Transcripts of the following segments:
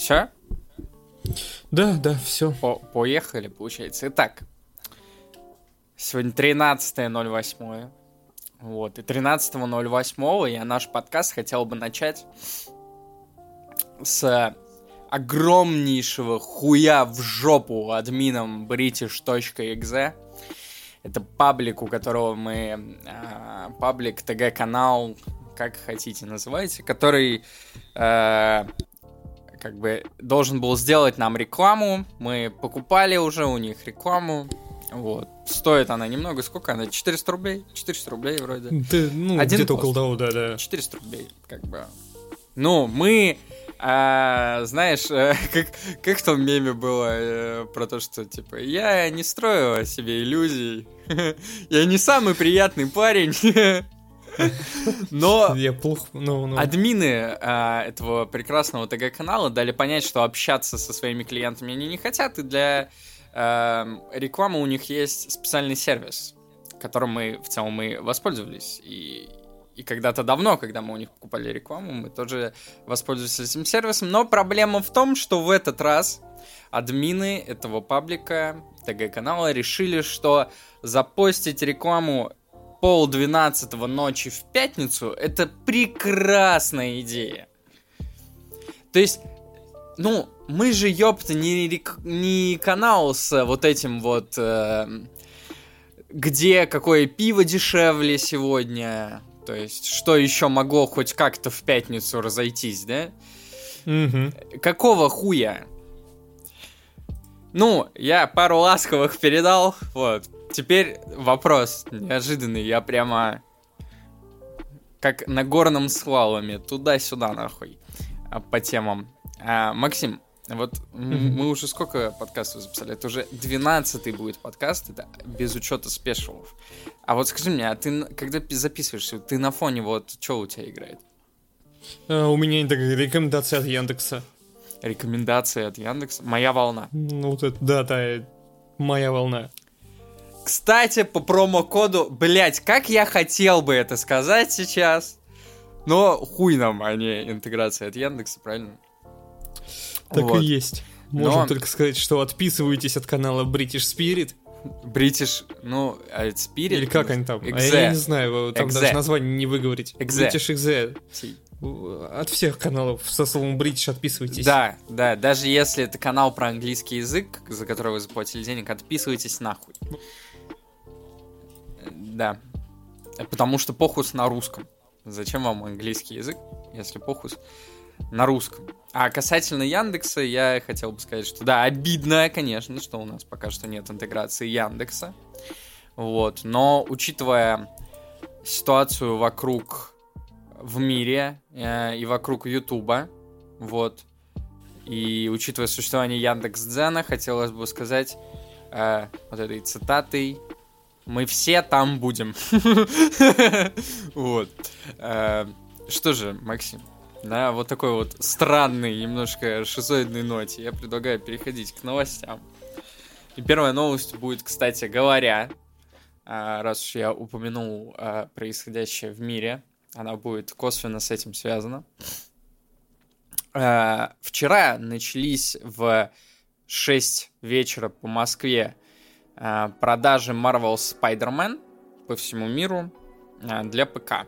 Все? Да, да, все. По Поехали, получается. Итак, сегодня 13.08. Вот, и 13.08 я наш подкаст хотел бы начать с огромнейшего хуя в жопу админом british.exe. Это паблик, у которого мы... Э, паблик, ТГ-канал, как хотите называйте, который э, как бы должен был сделать нам рекламу. Мы покупали уже у них рекламу. Вот. Стоит она немного. Сколько она? 400 рублей? 400 рублей вроде. Да, ну, Один где-то около того, да, да. 400 рублей, как бы. Ну, мы, а, знаешь, э, как, как в том меме было э, про то, что, типа, я не строю о себе иллюзий, я не самый приятный парень, но Я плохо, ну, ну. админы а, этого прекрасного ТГ-канала дали понять, что общаться со своими клиентами они не хотят, и для а, рекламы у них есть специальный сервис, которым мы в целом мы воспользовались. И, и когда-то давно, когда мы у них покупали рекламу, мы тоже воспользовались этим сервисом. Но проблема в том, что в этот раз админы этого паблика, ТГ-канала, решили, что запостить рекламу пол двенадцатого ночи в пятницу это прекрасная идея. То есть, ну, мы же, ёпта, не, не канал с вот этим вот, э, где какое пиво дешевле сегодня, то есть, что еще могло хоть как-то в пятницу разойтись, да? Мгм. Какого хуя? Ну, я пару ласковых передал, вот. Теперь вопрос неожиданный, я прямо как на горном слаломе, туда-сюда нахуй, а, по темам. А, Максим, вот мы уже сколько подкастов записали? Это уже 12 будет подкаст, это без учета спешалов. А вот скажи мне, а ты когда пи- записываешься, ты на фоне вот что у тебя играет? А, у меня такая рекомендация от Яндекса. Рекомендации от Яндекса? Моя волна. Ну, вот это, да, да, моя волна. Кстати, по промокоду, блять, как я хотел бы это сказать сейчас, но хуй нам, а не интеграция от Яндекса, правильно? Так Вот. и есть. Можем Но- только сказать, что отписывайтесь от канала British Spirit. Бритиш, ну, а Spirit? Или как они там? А Экзе. я не знаю, там Экзе. даже название не выговорить. Экзе. British Exe. От всех каналов со словом British отписывайтесь. Да, да, даже если это канал про английский язык, за который вы заплатили денег, отписывайтесь нахуй. Да. Потому что похус на русском. Зачем вам английский язык, если похус на русском? А касательно Яндекса, я хотел бы сказать, что да, обидно, конечно, что у нас пока что нет интеграции Яндекса. Вот. Но учитывая ситуацию вокруг в мире э, и вокруг Ютуба, вот, и учитывая существование Яндекс.Дзена, хотелось бы сказать э, вот этой цитатой «Мы все там будем». Вот. Э, Что же, Максим, на вот такой вот странной, немножко шизоидной ноте я предлагаю переходить к новостям. И первая новость будет, кстати говоря, а, раз уж я упомянул а, происходящее в мире, она будет косвенно с этим связана. Вчера начались в 6 вечера по Москве продажи Marvel Spider-Man по всему миру а, для ПК.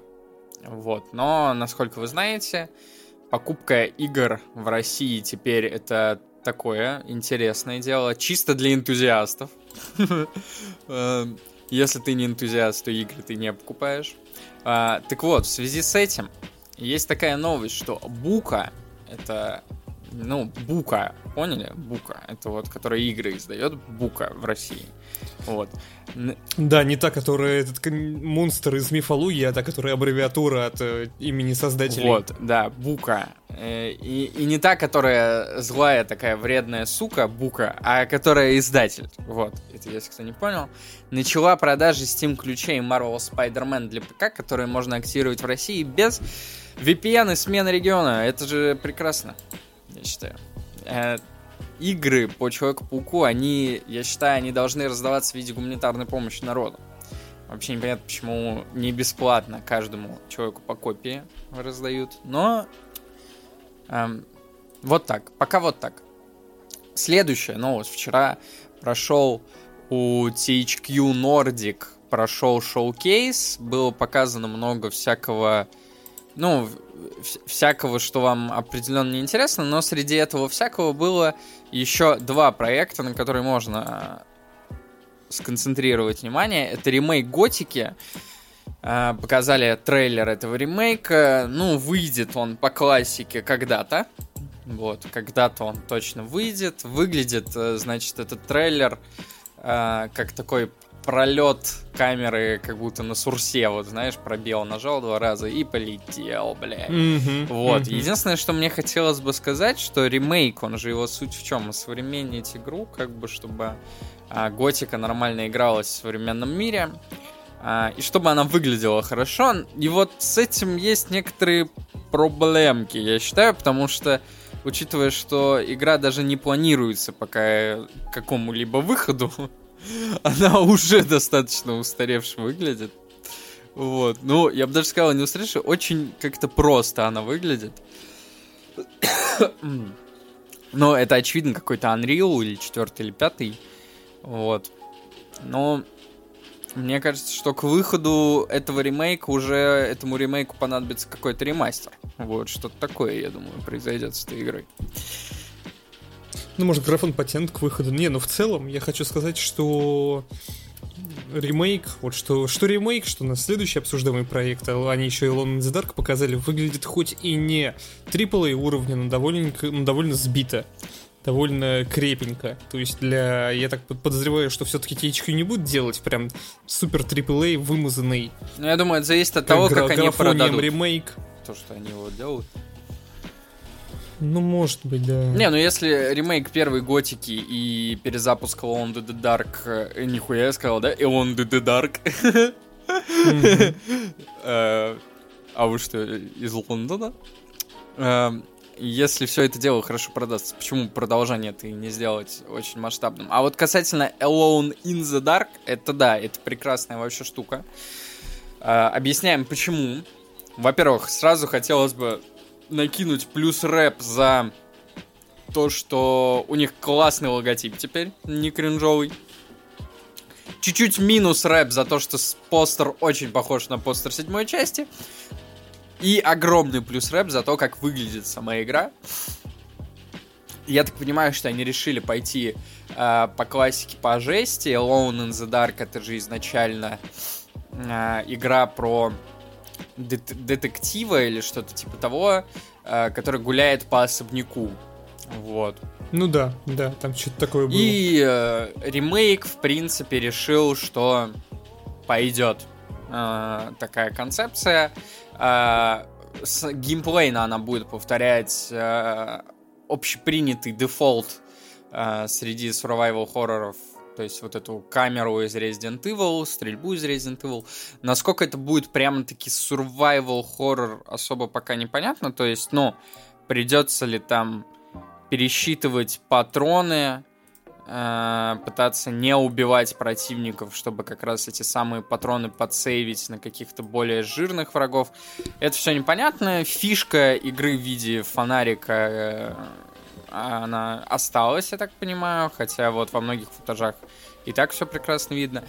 Вот. Но, насколько вы знаете, покупка игр в России теперь это такое интересное дело, чисто для энтузиастов. Э, Если ты не энтузиаст, то игры ты не покупаешь. Так вот, в связи с этим есть такая новость, что Бука, это, ну, Бука, поняли? Бука, это вот, которая игры издает, Бука в России. Вот. Да, не та, которая этот монстр из мифологии, а та, которая аббревиатура от э, имени создателей. Вот, да, Бука. Э, И, и не та, которая злая такая вредная сука, Бука, а которая издатель. Вот, это если кто не понял. Начала продажи Steam ключей Marvel Spider-Man для ПК, которые можно активировать в России без VPN и смены региона. Это же прекрасно, я считаю. Э, Игры по Человеку-пауку, они, я считаю, они должны раздаваться в виде гуманитарной помощи народу. Вообще непонятно, почему не бесплатно каждому человеку по копии раздают. Но эм, Вот так. Пока вот так. Следующая новость. Вчера прошел у THQ Nordic прошел шоу-кейс, было показано много всякого, ну, всякого, что вам определенно интересно, но среди этого всякого было еще два проекта, на которые можно сконцентрировать внимание. Это ремейк Готики. А, показали трейлер этого ремейка. Ну, выйдет он по классике когда-то. Вот, когда-то он точно выйдет. Выглядит, э, значит, этот трейлер э, как такой пролет камеры как будто на сурсе, вот знаешь, пробел нажал два раза и полетел, блядь. Mm-hmm, вот. Mm-hmm. Единственное, что мне хотелось бы сказать, что ремейк, он же его суть в чем? Осовременить игру, как бы, чтобы а, Готика нормально игралась в современном мире. А, и чтобы она выглядела хорошо. И вот с этим есть некоторые проблемки, я считаю, потому что учитывая, что игра даже не планируется пока к какому-либо выходу, она уже достаточно устаревшая выглядит. Вот. Ну, я бы даже сказал, не устаревшая, очень как-то просто она выглядит. Но это, очевидно, какой-то Unreal или четвертый, или пятый. Вот. Но мне кажется, что к выходу этого ремейка уже этому ремейку понадобится какой-то ремастер. Вот, что-то такое, я думаю, произойдет с этой игрой. Ну, может, графон потянут к выходу. Не, ну, в целом я хочу сказать, что ремейк, вот что, что ремейк, что на следующий обсуждаемый проект, а они еще и Alone in the Dark показали, выглядит хоть и не AAA уровня, но довольно, но довольно сбито довольно крепенько. То есть для... Я так подозреваю, что все-таки THQ не будет делать прям супер AAA вымазанный. Ну, я думаю, это зависит от того, как они продадут. ремейк. То, что они его делают. Ну, может быть, да. Не, ну если ремейк первой Готики и перезапуск Alone in the Dark... Э, нихуя я сказал, да? Alone in the Dark. Э, а вы что, из Лондона? Э, если все это дело хорошо продастся, почему продолжение ты не сделать очень масштабным? А вот касательно Alone in the Dark, это да, это прекрасная вообще штука. Объясняем почему. Во-первых, сразу хотелось бы накинуть плюс рэп за то, что у них классный логотип теперь, не кринжовый. Чуть-чуть минус рэп за то, что постер очень похож на постер седьмой части. И огромный плюс рэп за то, как выглядит сама игра. Я так понимаю, что они решили пойти э, по классике, по жести. Alone in the Dark это же изначально э, игра про дет- детектива или что-то типа того, э, который гуляет по особняку. Вот. Ну да, да, там что-то такое было. И э, ремейк, в принципе, решил, что пойдет э, такая концепция. Э, с геймплейно она будет повторять э, общепринятый дефолт э, среди survival хорроров то есть вот эту камеру из Resident Evil, стрельбу из Resident Evil. Насколько это будет прямо-таки survival horror, особо пока непонятно. То есть, ну, придется ли там пересчитывать патроны, э, пытаться не убивать противников, чтобы как раз эти самые патроны подсейвить на каких-то более жирных врагов. Это все непонятно. Фишка игры в виде фонарика э, она осталась, я так понимаю, хотя вот во многих футажах и так все прекрасно видно.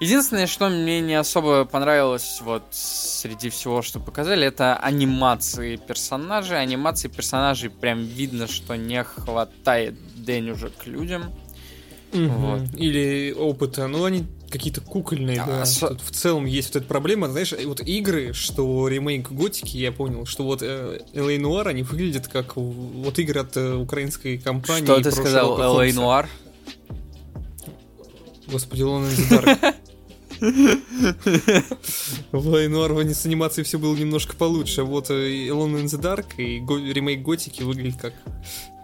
Единственное, что мне не особо понравилось вот среди всего, что показали, это анимации персонажей. Анимации персонажей прям видно, что не хватает Дэнь к людям. Угу. Вот. Или опыта. Ну, они какие-то кукольные, а, да. Тут в целом есть вот эта проблема, знаешь, вот игры, что ремейк Готики, я понял, что вот э, LA Noir, они выглядят как вот игры от э, украинской компании. Что ты сказал, LA Noir? Господи, Lone in the Dark. В Лайнуарване с анимацией все было немножко получше. Вот э, Alone in the Dark и ремейк Готики выглядит как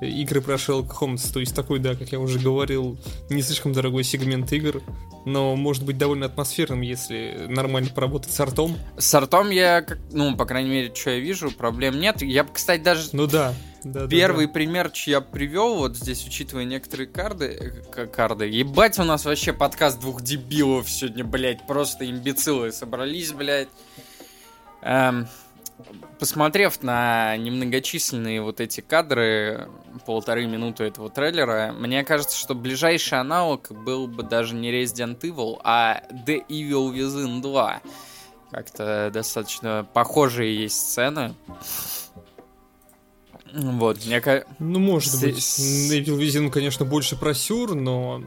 игры про Шерлока Холмса. То есть такой, да, как я уже говорил, не слишком дорогой сегмент игр, но может быть довольно атмосферным, если нормально поработать с артом. С артом я, ну, по крайней мере, что я вижу, проблем нет. Я, кстати, даже... Ну да. Да, Первый да, да. пример, что я привел, вот здесь, учитывая некоторые карды, э, карды, ебать, у нас вообще подкаст двух дебилов сегодня, блядь, просто имбецилы собрались, блядь. Эм, посмотрев на немногочисленные вот эти кадры, полторы минуты этого трейлера, мне кажется, что ближайший аналог был бы даже не Resident Evil, а The Evil Within 2. Как-то достаточно похожие есть сцены. Вот, мне кажется... Ну, может с... быть. Evil Within, конечно, больше про сюр, но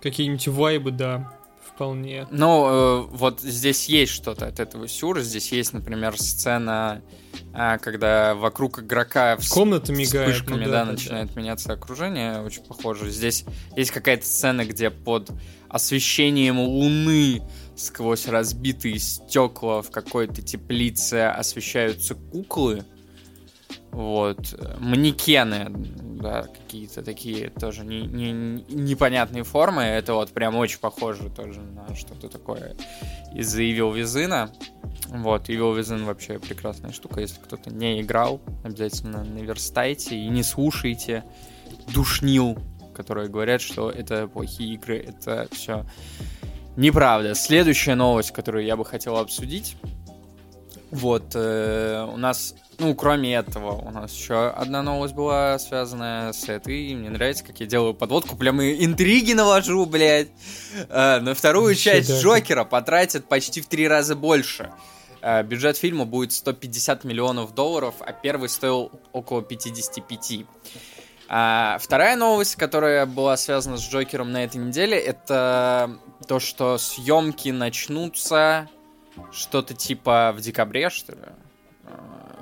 какие-нибудь вайбы, да вполне. Ну, э, вот здесь есть что-то от этого сюра. Здесь есть, например, сцена, э, когда вокруг игрока вс- Комната мигает, вспышками, ну, да, да, начинает да. меняться окружение. Очень похоже. Здесь есть какая-то сцена, где под освещением луны сквозь разбитые стекла в какой-то теплице освещаются куклы. Вот. Манекены, да, какие-то такие тоже не, не, непонятные формы. Это вот прям очень похоже тоже на что-то такое из Evil Within. Вот, Evil Within вообще прекрасная штука. Если кто-то не играл, обязательно наверстайте и не слушайте душнил, которые говорят, что это плохие игры, это все неправда. Следующая новость, которую я бы хотел обсудить. Вот, э, у нас ну, кроме этого, у нас еще одна новость была связанная с этой. И мне нравится, как я делаю подводку. Прям и интриги навожу, блядь. А, на вторую Еще часть даже. Джокера потратят почти в три раза больше. А, бюджет фильма будет 150 миллионов долларов, а первый стоил около 55. А, вторая новость, которая была связана с Джокером на этой неделе, это то, что съемки начнутся что-то типа в декабре, что ли.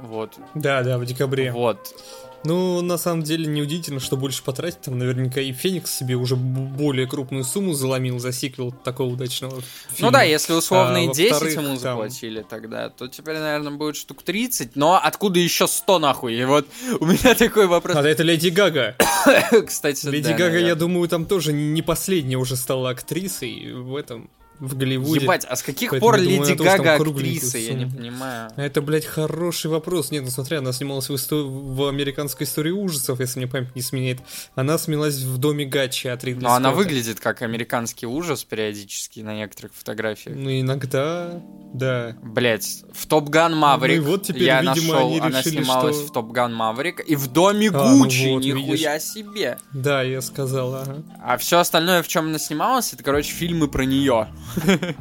Вот. Да, да, в декабре. Вот. Ну, на самом деле, неудивительно, что больше потратить. Там наверняка и Феникс себе уже более крупную сумму заломил за сиквел такого удачного фильма. Ну да, если условные а, 10 ему заплатили там... тогда, то теперь, наверное, будет штук 30. Но откуда еще 100 нахуй? И вот у меня такой вопрос. А это Леди Гага. Кстати, Леди да, Гага, наверное. я думаю, там тоже не последняя уже стала актрисой в этом в Голливуде. Ебать, а с каких Поэтому пор Леди Гага актриса? Я не понимаю. Это, блядь, хороший вопрос. Нет, ну смотри, она снималась в, исто... в американской истории ужасов, если мне память не сменяет. Она снялась в доме Гачи от Ридли Но она выглядит как американский ужас периодически на некоторых фотографиях. Ну, иногда, да. Блять, в Топ Ган Маврик ну, вот теперь, я видимо, нашел, они она снималась что... в Топ Ган Маврик и в доме а, Гуччи, ну вот, нихуя видишь. себе. Да, я сказал, ага. А все остальное, в чем она снималась, это, короче, фильмы про нее.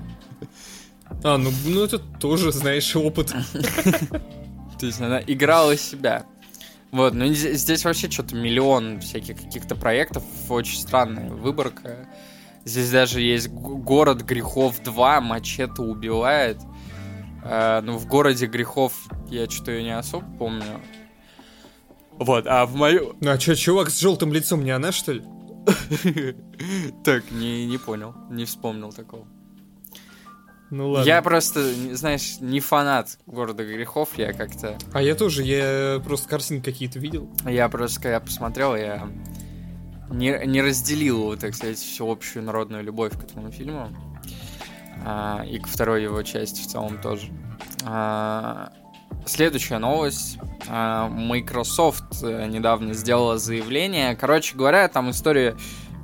А, ну, ну это тоже, знаешь, опыт. То есть она играла себя. Вот, ну здесь вообще что-то миллион всяких каких-то проектов, очень странная выборка. Здесь даже есть город грехов 2, мачете убивает. А, ну, в городе грехов я что-то ее не особо помню. Вот, а в мою... Ну, а что, чувак с желтым лицом не она, что ли? Так, не, не понял, не вспомнил такого. Ну ладно. Я просто, знаешь, не фанат города грехов, я как-то. А я тоже, я просто картинки какие-то видел. Я просто, когда посмотрел, я не, не разделил, так сказать, всю общую народную любовь к этому фильму. А, и к второй его части в целом тоже. А, следующая новость. А, Microsoft э, недавно сделала заявление. Короче говоря, там история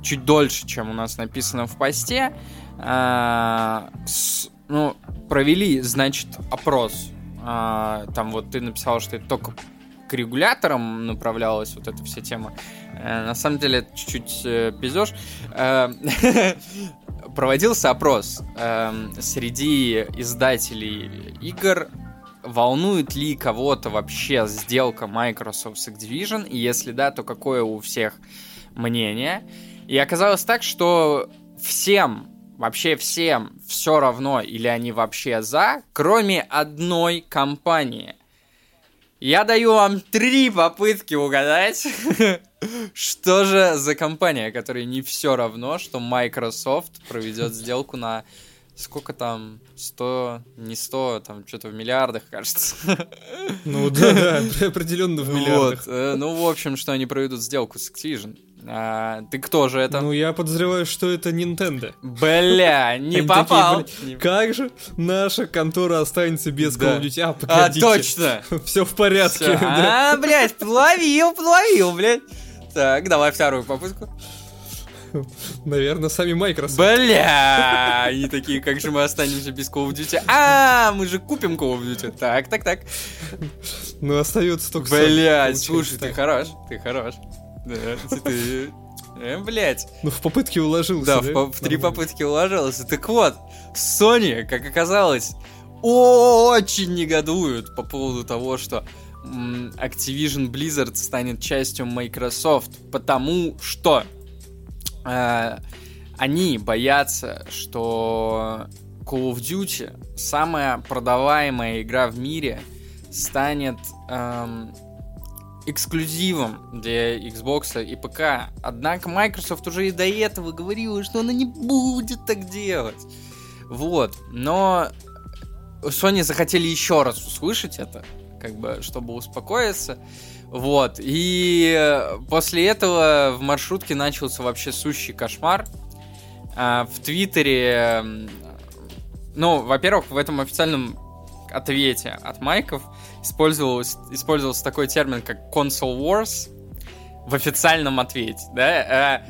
чуть дольше, чем у нас написано в посте. А, с, ну, провели, значит, опрос. А, там вот ты написал, что это только к регуляторам направлялась вот эта вся тема. А, на самом деле, это чуть-чуть э, пиздеж. А, проводился опрос а, среди издателей игр, волнует ли кого-то вообще сделка Microsoft с Activision, и если да, то какое у всех мнение. И оказалось так, что всем вообще всем все равно или они вообще за, кроме одной компании. Я даю вам три попытки угадать, что же за компания, которой не все равно, что Microsoft проведет сделку на сколько там, 100, не 100, там что-то в миллиардах, кажется. Ну да, да, определенно в миллиардах. Вот, э, ну, в общем, что они проведут сделку с Activision. А, ты кто же это? Ну, я подозреваю, что это Nintendo. Бля, не попал. Как же наша контора останется без. Call of Duty? А, погодите. А, точно. Все в порядке. А, блядь, плавил, плавил, блядь. Так, давай вторую попытку. Наверное, сами Microsoft. Бля! Они такие, как же мы останемся без Call of Duty? А, мы же купим Call of Duty. Так, так, так. Ну, остается только Блять, слушай, ты хорош, ты хорош. Да, ты... Э, блять. Ну, в попытке уложился, да? Да, в, в три попытки уложился. Так вот, Sony, как оказалось, очень негодуют по поводу того, что Activision Blizzard станет частью Microsoft, потому что э, они боятся, что Call of Duty, самая продаваемая игра в мире, станет эм, эксклюзивом для Xbox и ПК. Однако Microsoft уже и до этого говорила, что она не будет так делать. Вот. Но Sony захотели еще раз услышать это как бы, чтобы успокоиться. Вот. И после этого в маршрутке начался вообще сущий кошмар. А, в Твиттере... Ну, во-первых, в этом официальном ответе от майков использовался, использовался такой термин, как console wars в официальном ответе, да. А,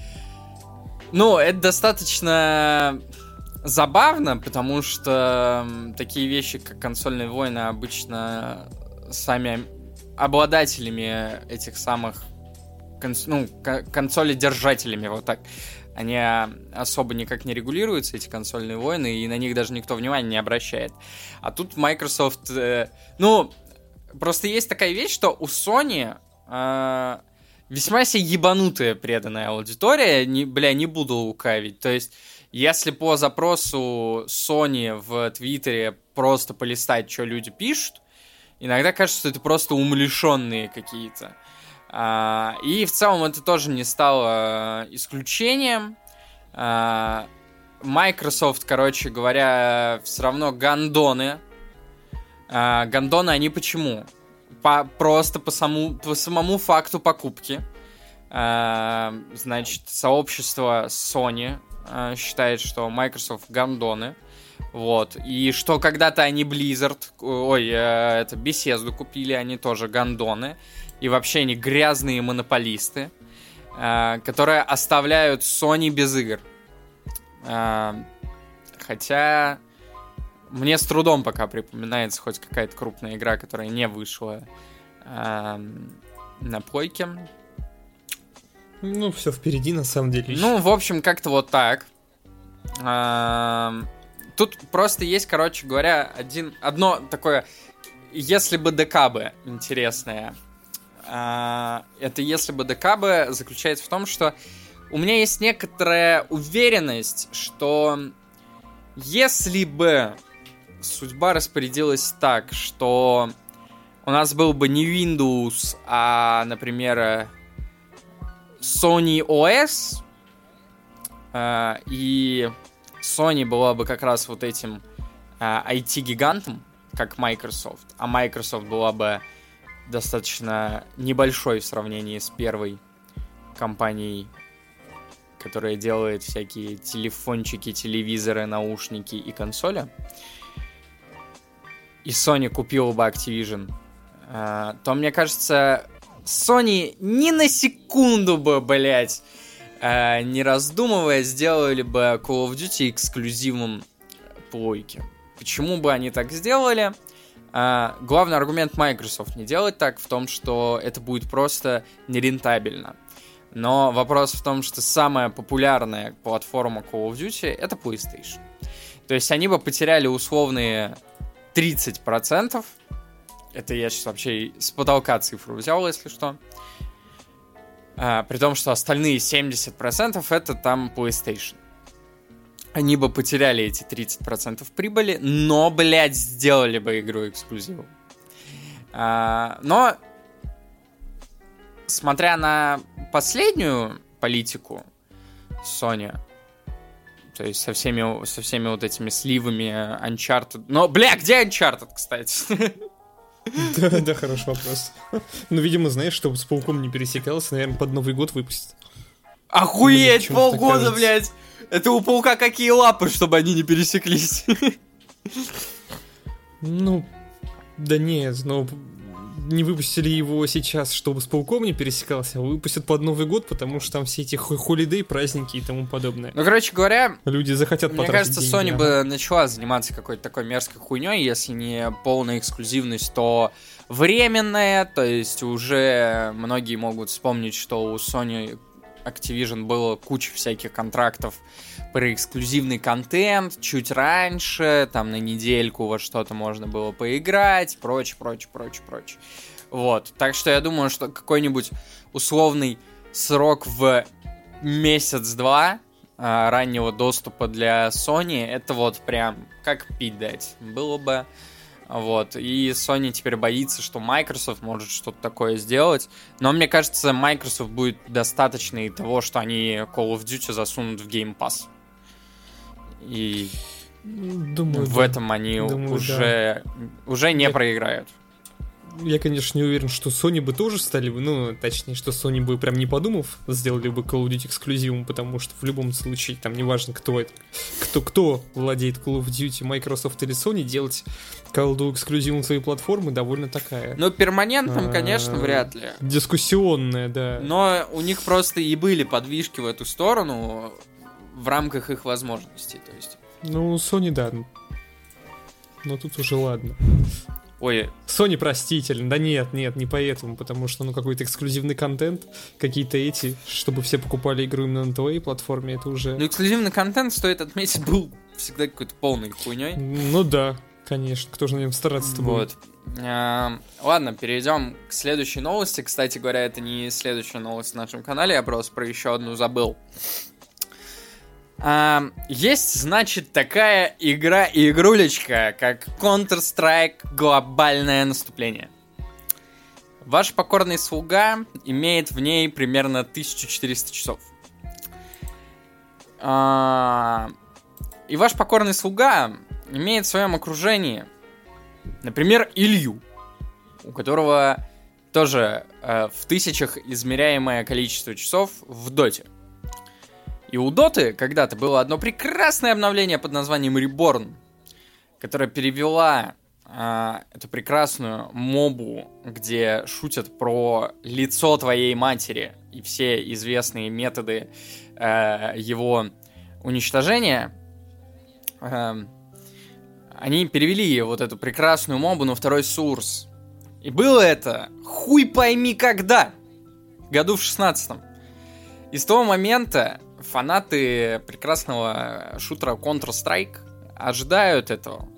ну, это достаточно забавно, потому что такие вещи, как консольные войны, обычно сами обладателями этих самых конс, ну, консоли-держателями, вот так. Они особо никак не регулируются, эти консольные войны, и на них даже никто внимания не обращает. А тут Microsoft... Э, ну, просто есть такая вещь, что у Sony... Э, весьма себе ебанутая преданная аудитория, не, бля, не буду лукавить. То есть, если по запросу Sony в Твиттере просто полистать, что люди пишут, Иногда кажется, что это просто умалишенные какие-то. А, и в целом это тоже не стало исключением. А, Microsoft, короче говоря, все равно гандоны. А, гандоны они почему? По, просто по, саму, по самому факту покупки. Значит, сообщество Sony считает, что Microsoft гандоны. Вот. И что когда-то они Blizzard, ой, э, это Bethesda купили, они тоже гандоны. И вообще они грязные монополисты, э, которые оставляют Sony без игр. Э, хотя мне с трудом пока припоминается хоть какая-то крупная игра, которая не вышла э, на плойке. Ну, все впереди, на самом деле. Ну, в общем, как-то вот так. Э, Тут просто есть, короче говоря, один, одно такое, если бы ДК бы интересное. А, это если бы ДК бы заключается в том, что у меня есть некоторая уверенность, что если бы судьба распорядилась так, что у нас был бы не Windows, а, например, Sony OS, э, и Sony была бы как раз вот этим э, IT-гигантом, как Microsoft, а Microsoft была бы достаточно небольшой в сравнении с первой компанией, которая делает всякие телефончики, телевизоры, наушники и консоли, и Sony купила бы Activision, э, то, мне кажется, Sony ни на секунду бы, блядь, э, не раздумывая, сделали бы Call of Duty эксклюзивом плойки. Почему бы они так сделали? Э, главный аргумент Microsoft не делать так в том, что это будет просто нерентабельно. Но вопрос в том, что самая популярная платформа Call of Duty это PlayStation. То есть они бы потеряли условные 30%. Это я сейчас вообще с потолка цифру взял, если что. А, при том, что остальные 70% это там PlayStation. Они бы потеряли эти 30% прибыли, но, блядь, сделали бы игру эксклюзивом. А, но, смотря на последнюю политику Sony, то есть со всеми, со всеми вот этими сливами Uncharted... Но, бля, где Uncharted, кстати? Да, да, хороший вопрос. Ну, видимо, знаешь, чтобы с пауком не пересекался, наверное, под Новый год выпустит. Охуеть, полгода, блядь! Это у паука какие лапы, чтобы они не пересеклись? Ну, да нет, ну, не выпустили его сейчас, чтобы с пауком не пересекался, а выпустят под Новый год, потому что там все эти холидей, праздники и тому подобное. Ну, короче говоря, люди захотят Мне кажется, деньги, Sony а? бы начала заниматься какой-то такой мерзкой хуйней, если не полная эксклюзивность, то временная, то есть уже многие могут вспомнить, что у Sony Activision было куча всяких контрактов про эксклюзивный контент чуть раньше, там на недельку во что-то можно было поиграть, прочее, прочее, прочее, прочее. Вот, так что я думаю, что какой-нибудь условный срок в месяц-два а, раннего доступа для Sony, это вот прям как пить дать. Было бы вот. И Sony теперь боится, что Microsoft может что-то такое сделать. Но мне кажется, Microsoft будет достаточно и того, что они Call of Duty засунут в Game Pass. И Думаю, в да. этом они Думаю, уже, да. уже не Я... проиграют я, конечно, не уверен, что Sony бы тоже стали бы, ну, точнее, что Sony бы прям не подумав, сделали бы Call of Duty эксклюзивом, потому что в любом случае, там, неважно, кто это, кто, кто владеет Call of Duty, Microsoft или Sony, делать Call of Duty эксклюзивом своей платформы довольно такая. Ну, перманентным, конечно, вряд ли. Дискуссионная, да. Но у них просто и были подвижки в эту сторону в рамках их возможностей, то есть. Ну, Sony, да. Но тут уже ладно. Ой. Sony простительно. Да нет, нет, не поэтому, потому что, ну, какой-то эксклюзивный контент, какие-то эти, чтобы все покупали игру именно на твоей платформе, это уже... Ну, эксклюзивный контент, стоит отметить, был всегда какой-то полной хуйней. Ну да, конечно, кто же на нем стараться-то вот. будет. А, ладно, перейдем к следующей новости. Кстати говоря, это не следующая новость на нашем канале, я просто про еще одну забыл. А, есть, значит, такая игра и игрулечка, как Counter-Strike Глобальное наступление. Ваш покорный слуга имеет в ней примерно 1400 часов. А, и ваш покорный слуга имеет в своем окружении, например, Илью, у которого тоже э, в тысячах измеряемое количество часов в доте. И у Доты когда-то было одно прекрасное обновление под названием Reborn, которое перевела э, эту прекрасную мобу, где шутят про лицо твоей матери и все известные методы э, его уничтожения. Э, они перевели вот эту прекрасную мобу на второй сурс. И было это хуй пойми когда. Году в шестнадцатом. И с того момента фанаты прекрасного шутера Counter-Strike ожидают этого.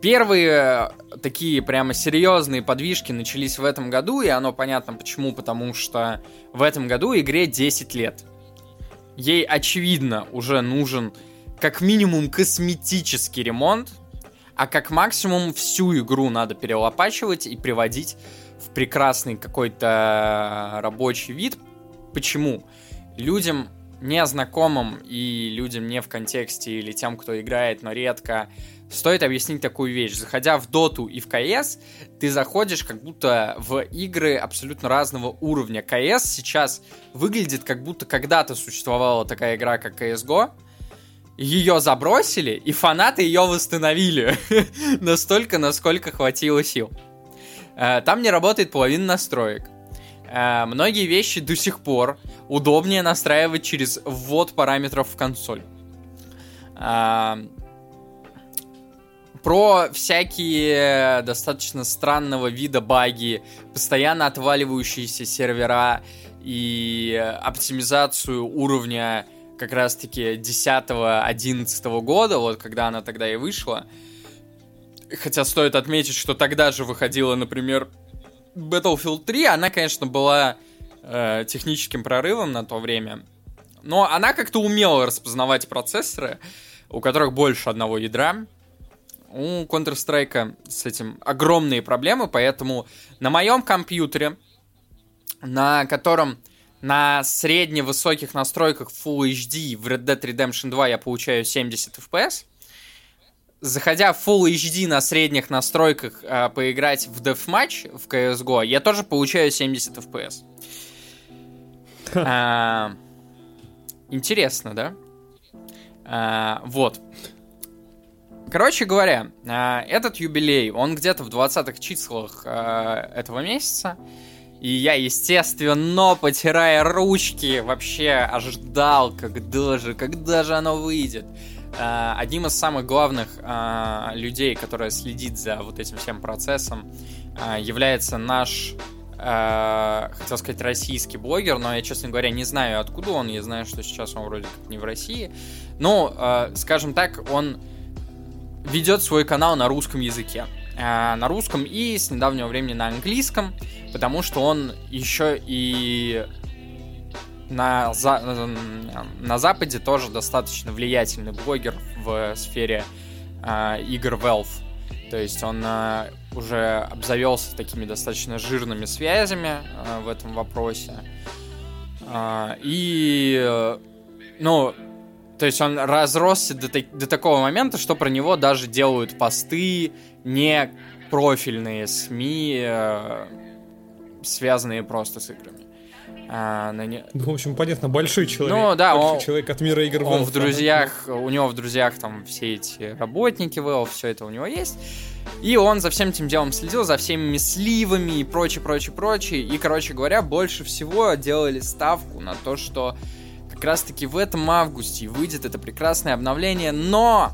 Первые такие прямо серьезные подвижки начались в этом году, и оно понятно почему, потому что в этом году игре 10 лет. Ей, очевидно, уже нужен как минимум косметический ремонт, а как максимум всю игру надо перелопачивать и приводить в прекрасный какой-то рабочий вид. Почему? Людям незнакомым и людям не в контексте или тем, кто играет, но редко, стоит объяснить такую вещь. Заходя в Доту и в КС, ты заходишь как будто в игры абсолютно разного уровня. КС сейчас выглядит как будто когда-то существовала такая игра, как CSGO, ее забросили, и фанаты ее восстановили. Настолько, насколько хватило сил. Э, там не работает половина настроек. Э, многие вещи до сих пор удобнее настраивать через ввод параметров в консоль. Э, про всякие достаточно странного вида баги, постоянно отваливающиеся сервера и оптимизацию уровня как раз-таки 10-11 года, вот когда она тогда и вышла. Хотя стоит отметить, что тогда же выходила, например, Battlefield 3, она, конечно, была э, техническим прорывом на то время, но она как-то умела распознавать процессоры, у которых больше одного ядра. У Counter-Strike с этим огромные проблемы, поэтому на моем компьютере, на котором на средне-высоких настройках Full HD в Red Dead Redemption 2 я получаю 70 FPS, заходя в Full HD на средних настройках э, поиграть в Deathmatch в CSGO, я тоже получаю 70 FPS. а, интересно, да? А, вот. короче говоря, э, этот юбилей, он где-то в 20-х числах э, этого месяца. И я, естественно, потирая ручки, вообще ожидал, когда же, когда же оно выйдет. Э, одним из самых главных э, людей, который следит за вот этим всем процессом, э, является наш, хотел сказать, российский блогер, но я, честно говоря, не знаю, откуда он. Я знаю, что сейчас он вроде как не в России. Но, скажем так, он ведет свой канал на русском языке. На русском и с недавнего времени на английском, потому что он еще и на, за, на Западе тоже достаточно влиятельный блогер в сфере э, игр Valve. То есть он э, уже обзавелся такими достаточно жирными связями э, в этом вопросе. Э, и, э, ну, то есть он разросся до, до такого момента, что про него даже делают посты не профильные СМИ, э, связанные просто с играми. А, на не... Ну, в общем, понятно, большой человек. Ну, да, большой он, человек от мира игр Он в друзьях, да. у него в друзьях там все эти работники Valve, все это у него есть. И он за всем этим делом следил, за всеми сливами и прочее, прочее, прочее. И, короче говоря, больше всего делали ставку на то, что как раз-таки в этом августе выйдет это прекрасное обновление, но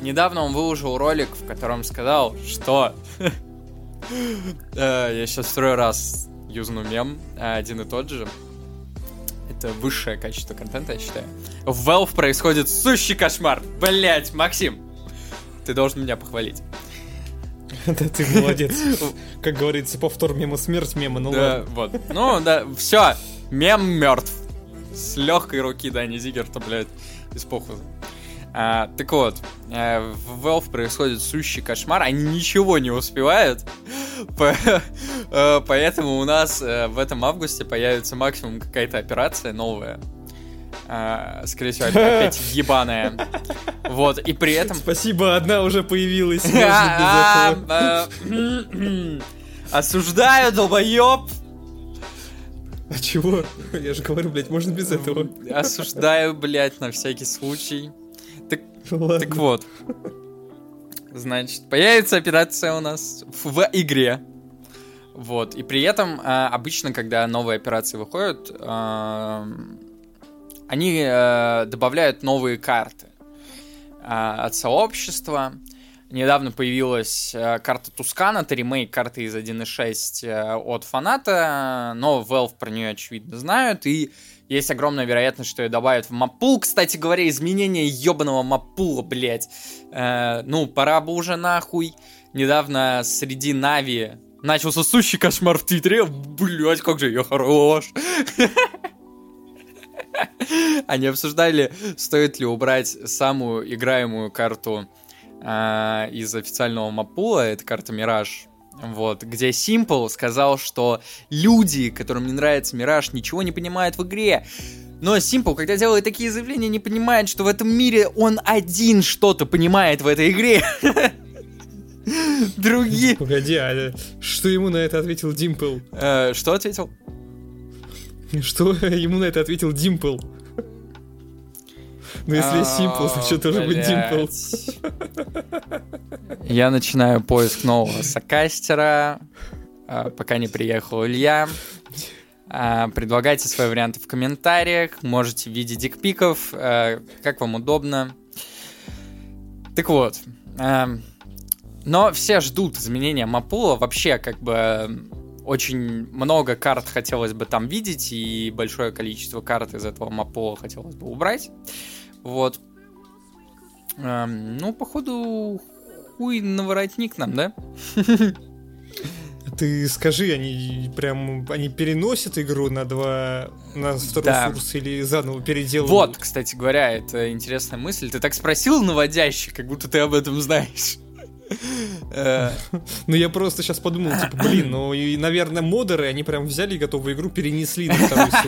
недавно он выложил ролик, в котором сказал, что... Э, я сейчас второй раз юзну мем, а один и тот же. Это высшее качество контента, я считаю. В Valve происходит сущий кошмар. Блять, Максим, ты должен меня похвалить. Да ты молодец. Как говорится, повтор мема смерть мема, ну да, вот. Ну да, все, мем мертв. С легкой руки Дани Зигерта, блядь, из похуя. А, так вот, э, в Valve происходит сущий кошмар, они ничего не успевают, э, поэтому у нас э, в этом августе появится максимум какая-то операция новая. А, скорее всего, опять ебаная. Вот, и при этом... Спасибо, одна уже появилась, Осуждаю, долбоеб! А чего? Я же говорю, блядь, можно без этого. Осуждаю, блядь, на всякий случай. Так, Ладно. так вот. Значит, появится операция у нас в игре. Вот. И при этом а, обычно, когда новые операции выходят, а, они а, добавляют новые карты от сообщества. Недавно появилась карта Тускана, это ремейк карты из 1.6 от фаната, но Valve про нее, очевидно, знают, и есть огромная вероятность, что ее добавят в маппул. Кстати говоря, изменение ебаного маппула, блядь. Э, ну, пора бы уже нахуй. Недавно среди Нави начался сущий кошмар в Твиттере. Блять, как же я хорош. Они обсуждали, стоит ли убрать самую играемую карту э, из официального маппула, это карта Мираж, вот, где Simple сказал, что люди, которым не нравится Мираж, ничего не понимают в игре. Но Simple, когда делает такие заявления, не понимает, что в этом мире он один что-то понимает в этой игре. Другие... Погоди, а что ему на это ответил Димпл? Э, что ответил? Что ему на это ответил Димпл? Ну, если есть Simple, значит, должен быть Dimple. Я начинаю поиск нового сокастера, а, пока не приехал Илья. А, предлагайте свои варианты в комментариях, можете в виде дикпиков, а, как вам удобно. Так вот, но все ждут изменения мапула, вообще как бы очень много карт хотелось бы там видеть, и большое количество карт из этого мапула хотелось бы убрать. Вот. Эм, ну, походу, хуй на воротник нам, да? Ты скажи, они прям они переносят игру на два на второй да. курс или заново переделывают? Вот, кстати говоря, это интересная мысль. Ты так спросил наводящий, как будто ты об этом знаешь. Э, ну, я просто сейчас подумал, типа, блин, ну, и, наверное, модеры, они прям взяли готовую игру, перенесли на второй сурс.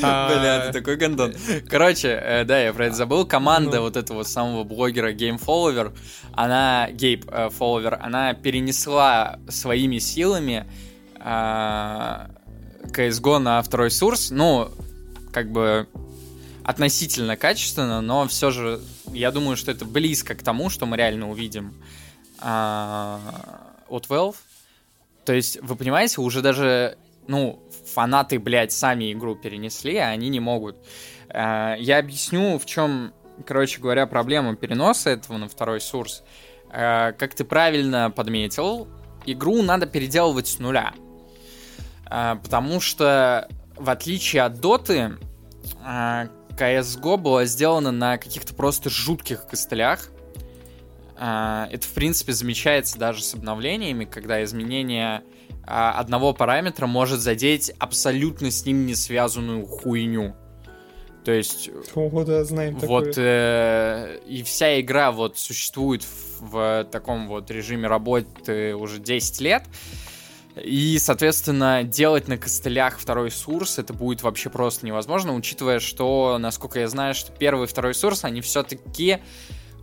Бля, ты такой гандон. Короче, э, да, я про это забыл. Команда ну. вот этого самого блогера Game Follower, она, Гейб э, Follower, она перенесла своими силами CSGO на второй сурс. Ну, как бы относительно качественно, но все же Я думаю, что это близко к тому, что мы реально увидим а, от Valve. То есть, вы понимаете, уже даже, ну, фанаты, блядь, сами игру перенесли, а они не могут. А, я объясню, в чем, короче говоря, проблема переноса этого на второй сурс. А, как ты правильно подметил, игру надо переделывать с нуля. А, потому что, в отличие от Доты, а, CSGO была сделана на каких-то просто жутких костылях. А, это, в принципе, замечается даже с обновлениями, когда изменение а, одного параметра может задеть абсолютно с ним не связанную хуйню. То есть... О, да, знаем Вот э, и вся игра вот существует в, в таком вот режиме работы уже 10 лет. И, соответственно, делать на костылях второй сурс это будет вообще просто невозможно, учитывая, что, насколько я знаю, что первый и второй сурс, они все-таки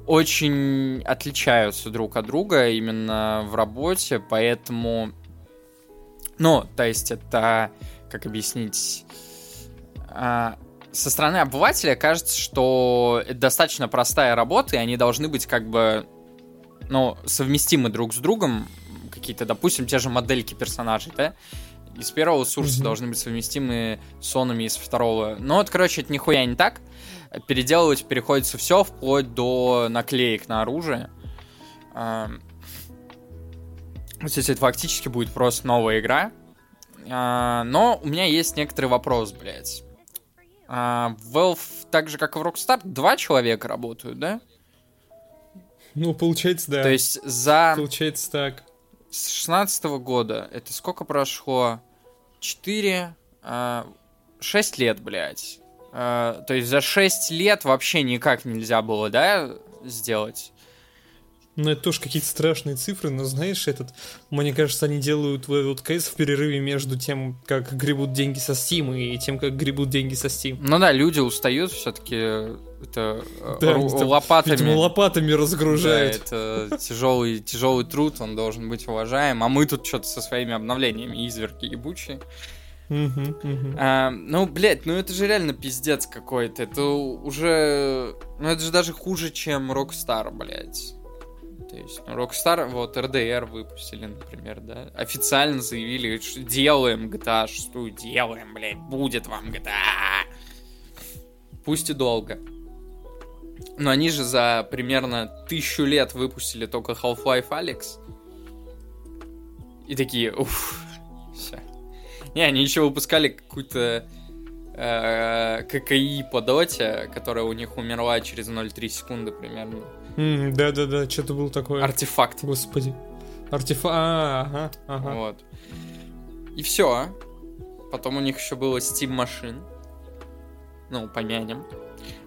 очень отличаются друг от друга именно в работе, поэтому... Ну, то есть это, как объяснить... А, со стороны обывателя кажется, что это достаточно простая работа, и они должны быть как бы, ну, совместимы друг с другом, какие-то, допустим, те же модельки персонажей, да? Из первого сурса mm-hmm. должны быть совместимы с сонами из второго. Но вот, короче, это нихуя не так. Переделывать приходится все, вплоть до наклеек на оружие. Здесь это фактически будет просто новая игра. А, но у меня есть некоторый вопрос, блядь. А, Valve, так же как и в Rockstar, два человека работают, да? Ну, получается, да. То есть за... Получается так. С 16 года это сколько прошло? 4... 6 лет, блядь. А, то есть за 6 лет вообще никак нельзя было, да, сделать? Ну, это тоже какие-то страшные цифры, но знаешь, этот, мне кажется, они делают вот кейс в перерыве между тем, как гребут деньги со Steam и тем, как гребут деньги со Steam. Ну да, люди устают все-таки это э, да, ру- лопатами. Видимо, лопатами разгружают. Да, это тяжелый, тяжелый труд, он должен быть уважаем. А мы тут что-то со своими обновлениями, изверки ебучие. А, ну, блядь, ну это же реально пиздец какой-то. Это уже... Ну это же даже хуже, чем Rockstar, блядь. То есть, ну, Rockstar, вот, RDR выпустили, например, да, официально заявили, что делаем GTA 6, делаем, блядь, будет вам GTA. Пусть и долго. Но они же за примерно тысячу лет выпустили только Half-Life Alex. И такие, уф. Не, они еще выпускали какую-то э, ККИ по доте, которая у них умерла через 0,3 секунды примерно. Mm, да-да-да, что-то было такое. Артефакт. Господи. Артефакт. А, ага, ага. Вот. И все. Потом у них еще было Steam машин. Ну, помянем.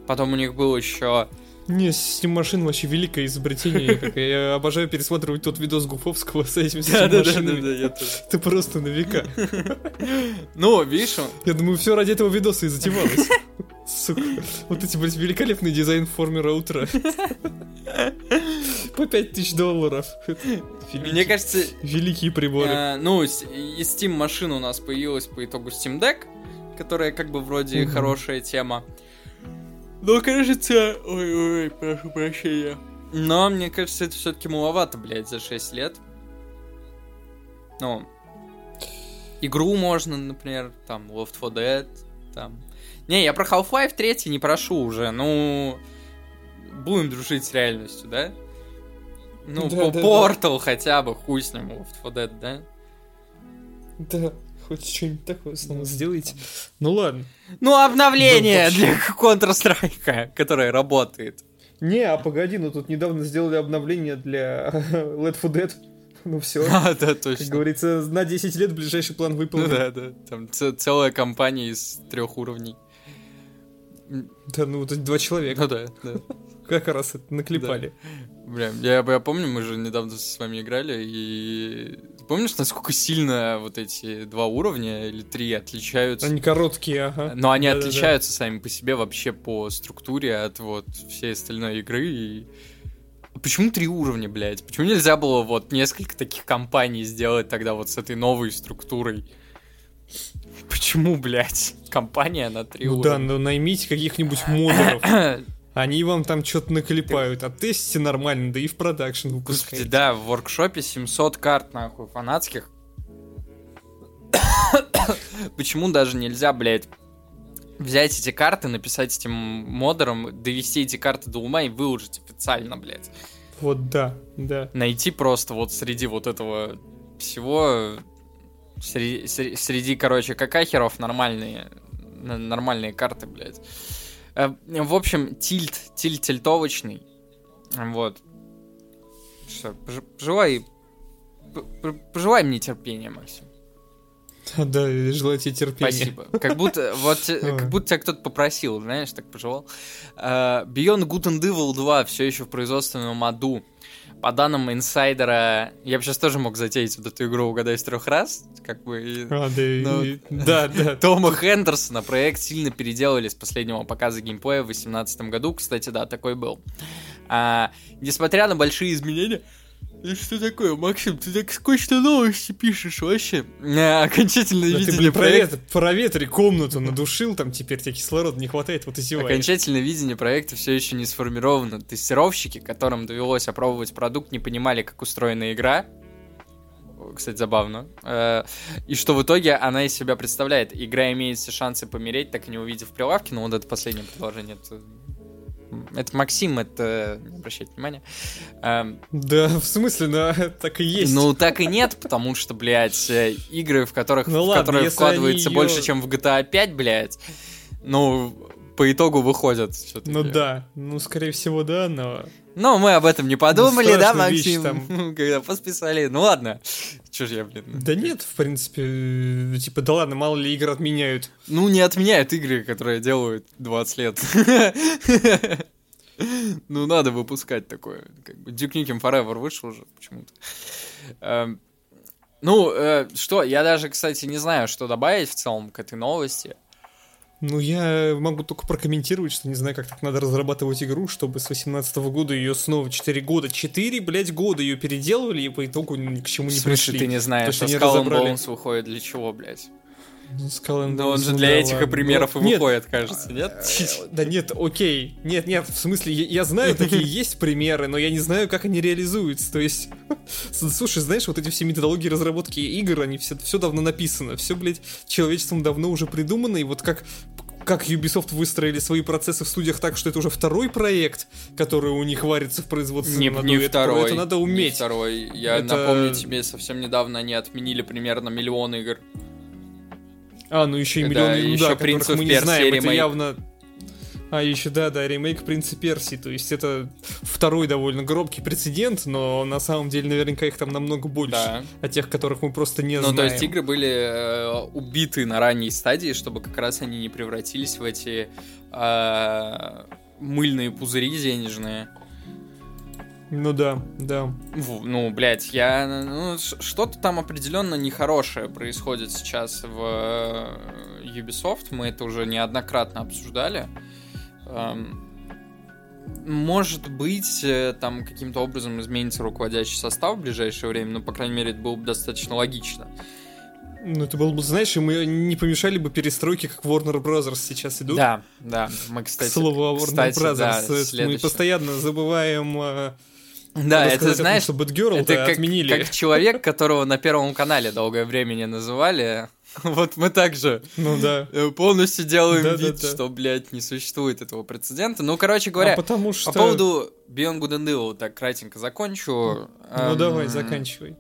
Потом у них был еще не, Steam машин вообще великое изобретение. Я обожаю пересматривать тот видос Гуфовского с этим Steam машинами. Это просто на века. Ну, видишь? Я думаю, все ради этого видоса и затевалось. Сука. Вот эти, блядь, великолепный дизайн в форме роутера. По 5000 долларов. Мне кажется... Великие приборы. Э, ну, из Steam машин у нас появилась по итогу Steam Deck, которая как бы вроде хорошая тема. Но кажется... Ой-ой, прошу прощения. Но мне кажется, это все-таки маловато, блядь, за 6 лет. Ну, игру можно, например, там, Left 4 Dead, там. Не, я про Half-Life 3 не прошу уже, ну... Будем дружить с реальностью, да? Ну, да, по да, Portal да. хотя бы, хуй с ним, Left 4 Dead, да? Да хоть что-нибудь такое снова сделайте. Ну ладно. Ну, обновление для Counter-Strike, которое работает. Не, а погоди, ну тут недавно сделали обновление для Let for Dead. Ну все. А, да, точно. Как говорится, на 10 лет ближайший план выполнен. Ну, да, да. Там целая компания из трех уровней. Да, ну вот два человека. Ну да, да. Как раз это наклепали. Да. Бля, я, я помню, мы же недавно с вами играли, и помнишь, насколько сильно вот эти два уровня или три отличаются? Они короткие, ага. Но они да, отличаются сами по себе вообще по структуре от вот всей остальной игры. И... Почему три уровня, блядь? Почему нельзя было вот несколько таких компаний сделать тогда вот с этой новой структурой? Почему, блядь? Компания на три ну уровня. Да, но наймите каких-нибудь модеров. Они вам там что-то наклепают, а тестите нормально, да и в продакшн выпускаете. Господи, да, в воркшопе 700 карт, нахуй, фанатских. Почему даже нельзя, блядь, взять эти карты, написать этим модерам, довести эти карты до ума и выложить официально, блядь. Вот да, да. Найти просто вот среди вот этого всего, среди, среди короче, какахеров нормальные, нормальные карты, блядь. Э, в общем, тильт, тильт тильтовочный. Вот. Что, пожелай, пожелай мне терпения, Максим. Да, желаю тебе терпения. Спасибо. Как будто, вот, как будто тебя кто-то попросил, знаешь, так пожелал. Uh, Beyond Good and Evil 2 все еще в производственном аду. По данным инсайдера, я бы сейчас тоже мог затеять вот эту игру «Угадай с трех раз», как бы... А, да, но... и... да, да. Тома Хендерсона проект сильно переделали с последнего показа геймплея в 2018 году. Кстати, да, такой был. А, несмотря на большие изменения, да что такое, Максим, ты так скучно новости пишешь вообще. А, окончательное да видение ты, блин, проекта... проветри комнату, надушил, там теперь тебе кислорода не хватает, вот и зеваешь. Окончательное видение проекта все еще не сформировано. Тестировщики, которым довелось опробовать продукт, не понимали, как устроена игра. Кстати, забавно. Э, и что в итоге она из себя представляет. Игра имеет все шансы помереть, так и не увидев прилавки, но вот это последнее предложение, это это Максим, это не обращайте внимания. Эм, да, в смысле, да, так и есть. Ну, так и нет, потому что, блядь, э, игры, в которых ну, в ладно, которые вкладывается ее... больше, чем в GTA 5, блядь, ну, по итогу выходят. Ну да, ну, скорее всего, да, но... Ну, мы об этом не подумали, ну, да, Максим? Там... Когда посписали. Ну ладно. Че ж я, блин. Да нет, в принципе, э, типа, да ладно, мало ли игр отменяют. Ну, не отменяют игры, которые делают 20 лет. Ну, надо выпускать такое. Как бы Duke Nukem Forever вышел уже почему-то. Эм, ну, э, что, я даже, кстати, не знаю, что добавить в целом к этой новости. Ну, я могу только прокомментировать, что не знаю, как так надо разрабатывать игру, чтобы с 18 года ее снова 4 года, 4, блядь, года ее переделывали и по итогу ни к чему не пришли. В смысле, ты не знаешь, что Skull and Bones выходит для чего, блядь? Но он же для этих примеров и нет. выходит, кажется, нет? Да нет, окей. Нет, нет, в смысле, я, знаю, такие есть примеры, но я не знаю, как они реализуются. То есть, слушай, знаешь, вот эти все методологии разработки игр, они все, все давно написано. Все, блядь, человечеством давно уже придумано, и вот как как Ubisoft выстроили свои процессы в студиях так, что это уже второй проект, который у них варится в производстве. Не, не это, второй. Это надо уметь. Не второй. Я это... напомню тебе, совсем недавно они отменили примерно миллион игр. А, ну еще и миллионы, да, еще да, Принц мы не знаем, это явно... А, еще, да, да, ремейк Принца Персии, то есть это второй довольно громкий прецедент, но на самом деле наверняка их там намного больше, да. о тех, которых мы просто не ну, знаем. Ну, то есть игры были э, убиты на ранней стадии, чтобы как раз они не превратились в эти э, мыльные пузыри денежные. Ну да, да. Ну, блядь, я... Ну, что-то там определенно нехорошее происходит сейчас в э, Ubisoft. Мы это уже неоднократно обсуждали. Эм, может быть, э, там каким-то образом изменится руководящий состав в ближайшее время, но, по крайней мере, это было бы достаточно логично. Ну, это было бы, знаешь, мы не помешали бы перестройки, как Warner Brothers сейчас идут. Да, да. Мы, кстати... К слову о Warner кстати, Brothers. Да, мы постоянно забываем э, да, это знаешь, что Bad это как, отменили. как человек, которого на Первом канале долгое время не называли. Вот мы также ну, да. Э, полностью делаем да, вид, да, да. что, блядь, не существует этого прецедента. Ну, короче говоря, а потому что... по поводу Beyond Good and Evil, так кратенько закончу. Ну, эм... давай, заканчивай.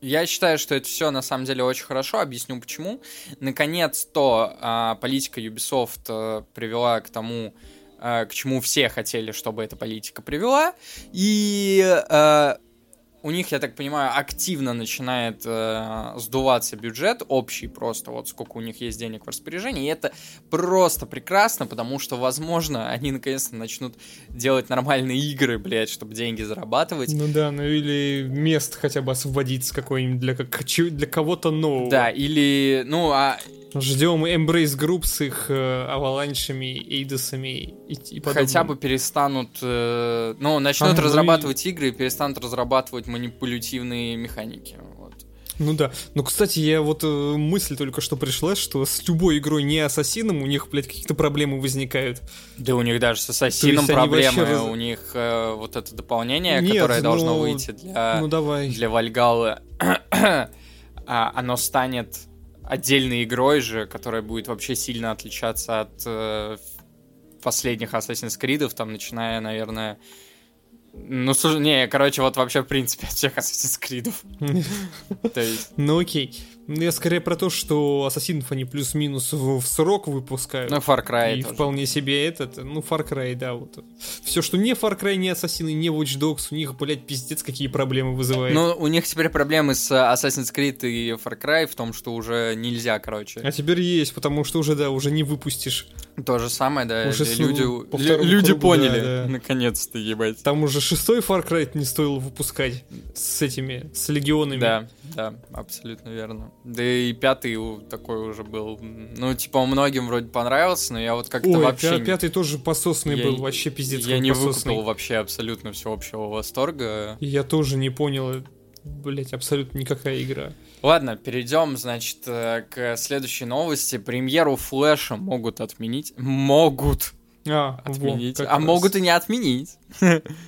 Я считаю, что это все на самом деле очень хорошо. Объясню почему. Наконец-то а, политика Ubisoft а, привела к тому, Э, к чему все хотели, чтобы эта политика привела. И э, у них, я так понимаю, активно начинает э, сдуваться бюджет общий просто, вот сколько у них есть денег в распоряжении, и это просто прекрасно, потому что, возможно, они наконец-то начнут делать нормальные игры, блядь, чтобы деньги зарабатывать. Ну да, ну или мест хотя бы освободиться какой-нибудь для, как, для кого-то нового. Да, или, ну, а Ждем Embrace Group с их э, аваланшами, эйдосами и, и подобным. Хотя бы перестанут, э, ну, начнут а, разрабатывать игры и перестанут разрабатывать манипулятивные механики. Вот. Ну да. Ну, кстати, я вот э, мысль только что пришла, что с любой игрой не ассасином у них, блядь, какие-то проблемы возникают. Да у них даже с ассасином проблемы. Вообще... У них э, вот это дополнение, Нет, которое ну... должно выйти для, ну, давай. для Вальгалы, а, оно станет отдельной игрой же, которая будет вообще сильно отличаться от э, последних Assassin's Creed, там, начиная, наверное, ну, слушай, не, короче, вот вообще, в принципе, от всех Assassin's Creed. Ну, окей. Ну, я скорее про то, что ассасинов они плюс-минус в, в срок выпускают. Ну, Far Cry И тоже. вполне себе этот, ну, Far Cry, да, вот. Все, что не Far Cry, не Ассасины, не Watch Dogs, у них, блядь, пиздец, какие проблемы вызывает. Ну, у них теперь проблемы с Assassin's Creed и Far Cry в том, что уже нельзя, короче. А теперь есть, потому что уже, да, уже не выпустишь. То же самое, да, уже люди, люди кругу, поняли, да, да. наконец-то, ебать. Там уже шестой Far Cry не стоило выпускать с этими, с легионами. Да, да, абсолютно верно. Да и пятый такой уже был. Ну, типа, многим вроде понравился, но я вот как-то Ой, вообще... пятый тоже пососный я, был, вообще пиздец Я не пососный. выкупил вообще абсолютно всеобщего восторга. Я тоже не понял, блять, абсолютно никакая игра. Ладно, перейдем, значит, э, к следующей новости. Премьеру Флэша могут отменить. Могут а, отменить. Во, а раз. могут и не отменить.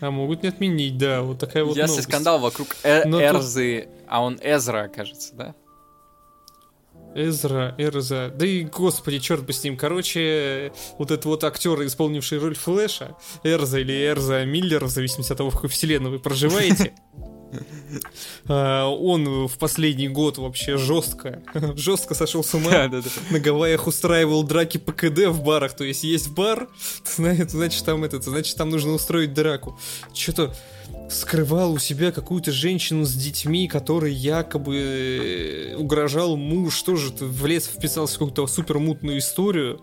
А могут не отменить, да, вот такая вот Если новость. скандал вокруг э Эрзы, тут... а он Эзра, кажется, да? Эзра, Эрза, да и господи, черт бы с ним. Короче, вот этот вот актер, исполнивший роль Флэша, Эрза или Эрза Миллер, в зависимости от того, в какой вселенной вы проживаете, а, он в последний год вообще жестко, жестко сошел с ума. На Гавайях устраивал драки по КД в барах. То есть есть бар, значит там этот, значит там нужно устроить драку. Что-то скрывал у себя какую-то женщину с детьми, которой якобы э, угрожал муж, тоже влез, вписался в какую-то супер мутную историю.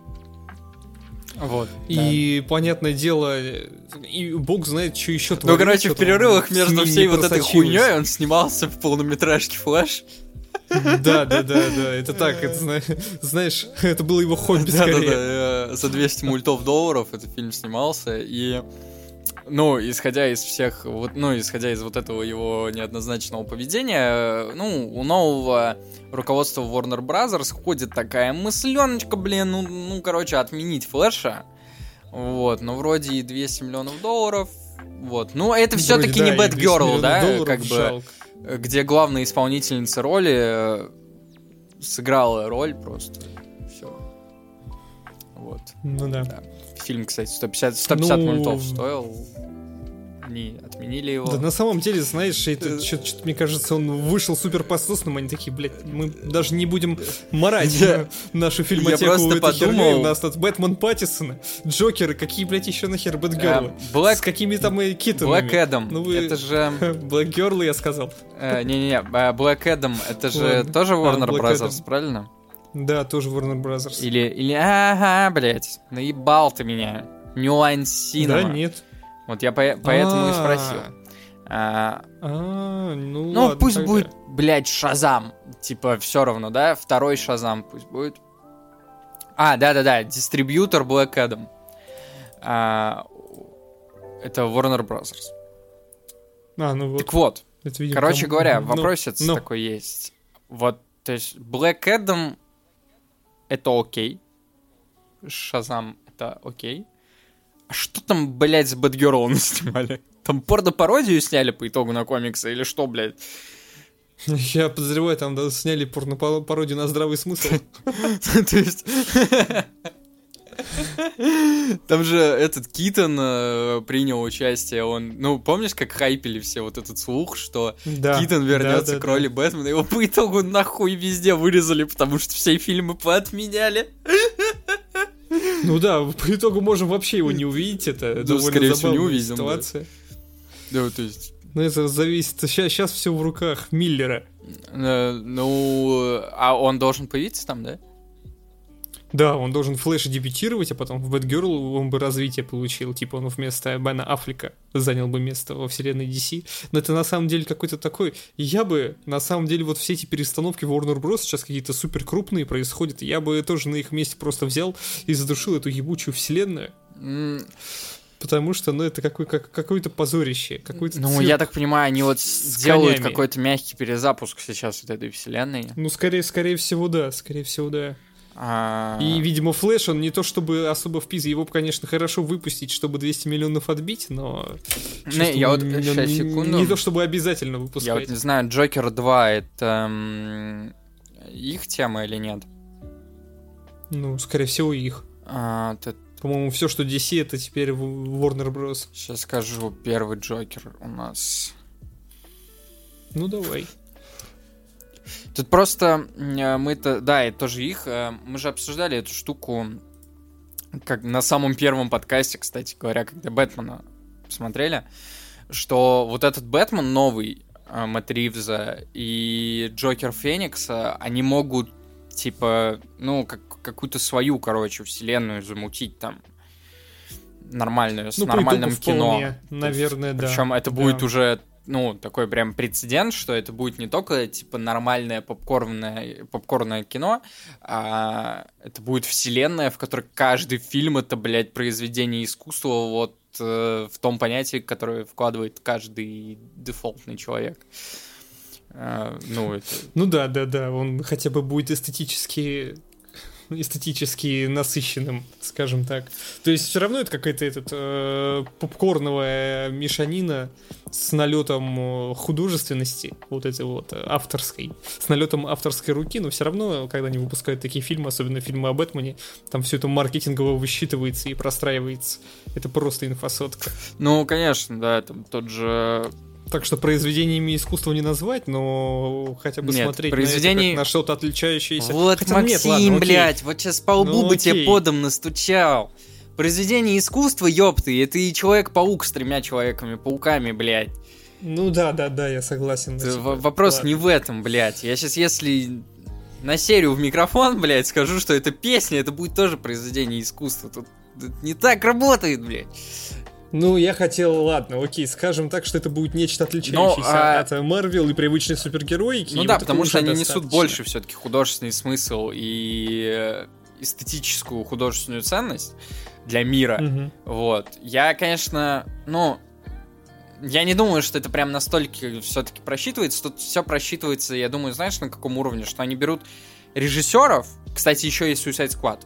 Вот. И, да. понятное дело, и бог знает, что еще Ну, короче, в перерывах между всей вот этой хуйней он снимался в полнометражке Флэш. Да, да, да, да, это так, это, знаешь, это было его хобби да, скорее. Да, да, за 200 мультов долларов этот фильм снимался, и ну, исходя из всех, вот, ну, исходя из вот этого его неоднозначного поведения, ну, у нового руководства Warner Brothers ходит такая мысленочка, блин, ну, ну короче, отменить Флэша. Вот, но вроде и 200 миллионов долларов. Вот, ну, это все-таки да, не Bad Girl, да, как бы, где главная исполнительница роли э, сыграла роль просто. Все. Вот. Ну да. да. Фильм, кстати, 150, 150 ну... мультов стоил. Они отменили его. Да на самом деле, знаешь, это э, что-то, мне кажется, он вышел супер пососным, они такие, блядь, мы даже не будем марать я, нашу фильмотеку я просто подумал... Херней. У нас тут Бэтмен Паттисона, Джокеры, какие, блядь, еще нахер Бэтгерлы? Black... С какими там и китами? Black Adam, ну, вы... это же... Black Girl, я сказал. Э, не-не-не, Black Adam, это же тоже Warner Brothers, правильно? Да, тоже Warner Brothers. Или, или, ага, блядь, наебал ты меня. Cinema. Да, нет. Вот я по- поэтому и спросил. А, а, ну, ну ладно, пусть тогда. будет, блядь, Шазам. Типа, все равно, да? Второй Шазам пусть будет. А, да-да-да, дистрибьютор Black Adam. А, это Warner Brothers. А, ну вот. Так вот, это, видимо, короче там... говоря, ну, вопросец ну, такой есть. Вот, то есть Black Adam это окей. Шазам это окей. А что там, блядь, с Бэтгерлом снимали? Там порно-пародию сняли по итогу на комиксы или что, блядь? Я подозреваю, там да, сняли порно-пародию на здравый смысл. То есть... Там же этот Китон э, принял участие, он, ну, помнишь, как хайпили все вот этот слух, что да, Китон вернется да, да, к роли. Бэтмена, его по итогу нахуй везде вырезали, потому что все фильмы поотменяли. Ну да, по итогу можем вообще его не увидеть, это ну, довольно скорее всего, не увидим, ситуация. Да. да, то есть... Ну, это зависит. Сейчас, сейчас все в руках Миллера. Э, ну, а он должен появиться там, да? Да, он должен в Флэше дебютировать, а потом в Бэтгерл он бы развитие получил. Типа он вместо Бена Аффлека занял бы место во вселенной DC. Но это на самом деле какой-то такой... Я бы, на самом деле, вот все эти перестановки в Warner Bros. сейчас какие-то супер крупные происходят. Я бы тоже на их месте просто взял и задушил эту ебучую вселенную. потому что, ну, это какой, как, какое-то позорище, какой-то Ну, я так понимаю, они вот делают конями. какой-то мягкий перезапуск сейчас вот этой вселенной. Ну, скорее, скорее всего, да, скорее всего, да. А, И, видимо, Флэш, он не то чтобы особо в пизе, его бы, конечно, хорошо выпустить, чтобы 200 миллионов отбить, но... Не, я вот- н- секунду. Не то чтобы обязательно Я выпускать. вот не знаю, Джокер 2 это их тема или нет? Ну, скорее всего, их. А, По-моему, все, что DC, это теперь Warner Bros. сейчас скажу, первый Джокер у нас. Ну, давай. Тут просто э, мы-то, да, это тоже их, э, мы же обсуждали эту штуку, как на самом первом подкасте, кстати говоря, когда Бэтмена смотрели, что вот этот Бэтмен новый, э, Мэтт Ривза и Джокер Феникса, они могут, типа, ну, как, какую-то свою, короче, вселенную замутить там нормальную, с Ну, нормальным кино. вполне, наверное, да. Причем это Да. будет уже, ну, такой прям прецедент, что это будет не только, типа, нормальное попкорное, попкорное кино, а это будет вселенная, в которой каждый фильм — это, блядь, произведение искусства вот э, в том понятии, которое вкладывает каждый дефолтный человек. Э, ну, это... Ну да, да, да, он хотя бы будет эстетически эстетически насыщенным, скажем так. То есть все равно это какая-то этот, э, попкорновая мешанина с налетом э, художественности, вот этой вот э, авторской, с налетом авторской руки, но все равно, когда они выпускают такие фильмы, особенно фильмы о Бэтмене, там все это маркетингово высчитывается и простраивается. Это просто инфосотка. Ну, конечно, да, там тот же Так что произведениями искусства не назвать, но хотя бы Нет, смотреть произведений- на, это на что-то отличающееся. Вот, Хотя нет, Максим, ладно, окей. блядь, вот сейчас по лбу Ну, бы тебе подом настучал. Произведение искусства, ёпты, это и Человек-паук с тремя Человеками-пауками, блядь. Ну да, да, да, я согласен. Это типа, вопрос ладно. не в этом, блядь. Я сейчас, если на серию в микрофон, блядь, скажу, что это песня, это будет тоже произведение искусства. Тут это не так работает, блядь. Ну, я хотел, ладно, окей, скажем так, что это будет нечто отличающееся Но, а- от Марвел и привычной супергероики. Ну да, вот потому что они несут достаточно. больше все-таки художественный смысл и э, эстетическую художественную ценность для мира. Мгм. Вот. Я, конечно, ну, я не думаю, что это прям настолько все-таки просчитывается. Тут все просчитывается, я думаю, знаешь, на каком уровне, что они берут режиссеров. Кстати, еще есть Suicide Squad.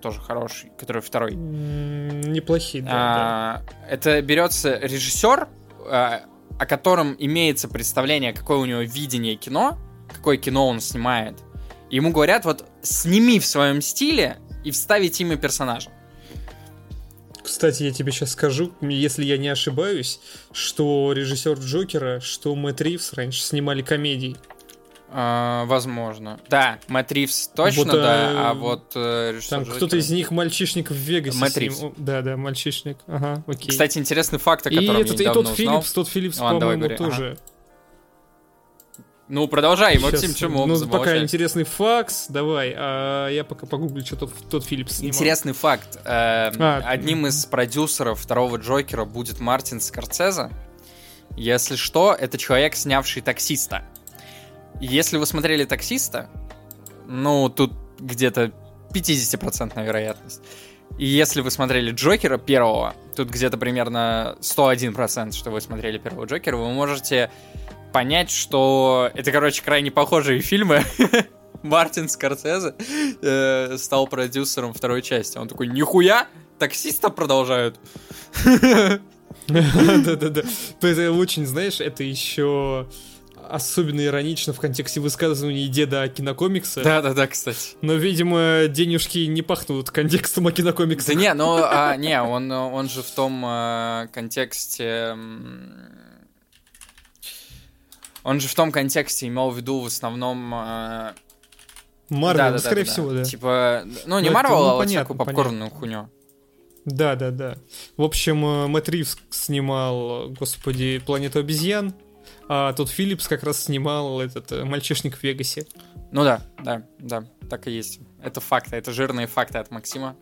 Тоже хороший, который второй. Неплохие, да, А, Это берется режиссер, а, о котором имеется представление, какое у него видение кино, какое кино он снимает. Ему говорят, вот сними в своем стиле и вставить имя персонажа. да. Кстати, я тебе сейчас скажу, если я не ошибаюсь, что режиссер Джокера, что Мэтт Ривз раньше снимали комедии. А, возможно. Да, Мэтт Ривз точно, Вот, да, а вот э, Там кто-то из них мальчишник в Вегасе. Мэтт. Ривз. Да, да, мальчишник. Ага, окей. Кстати, интересный факт, о и, котором этот, я и недавно Тодд узнал. Филлипс, Тодд Филлипс, по-моему, тоже. Ну, продолжай, Максим, Щас, чем Ну, замолчать? пока интересный факт, давай, а я пока погуглю, что Тодд, Тодд Филлипс снимал. Интересный факт. Э, А, Одним из продюсеров второго Джокера будет Мартин Скорцезе. Если что, это человек, снявший таксиста. Если вы смотрели таксиста, ну, тут где-то 50% вероятность. И если вы смотрели Джокера первого, тут где-то примерно 101%, что вы смотрели первого Джокера, вы можете понять, что это, короче, крайне похожие фильмы. Мартин Скорсезе э, стал продюсером второй части. Он такой, нихуя, таксиста продолжают. Да-да-да. Это очень, знаешь, это еще особенно иронично в контексте высказываний деда о кинокомиксе. Да-да-да, кстати. Но, видимо, денежки не пахнут контекстом о кинокомиксе. Да не, ну, а, не, он, он же в том э, контексте... Он же в том контексте имел в виду в основном... э, Марвел, да-да-да-да-да. скорее всего, да. Типа, ну, не Ну, Марвел, ну, а вот понятно, всякую попкорную хуйню. Да, да, да. В общем, э, Мэтт Ривз снимал, господи, Планету обезьян, а тот Филлипс как раз снимал этот э, мальчишник в Вегасе. Ну да, да, да, так и есть. Это факты, это жирные факты от Максима.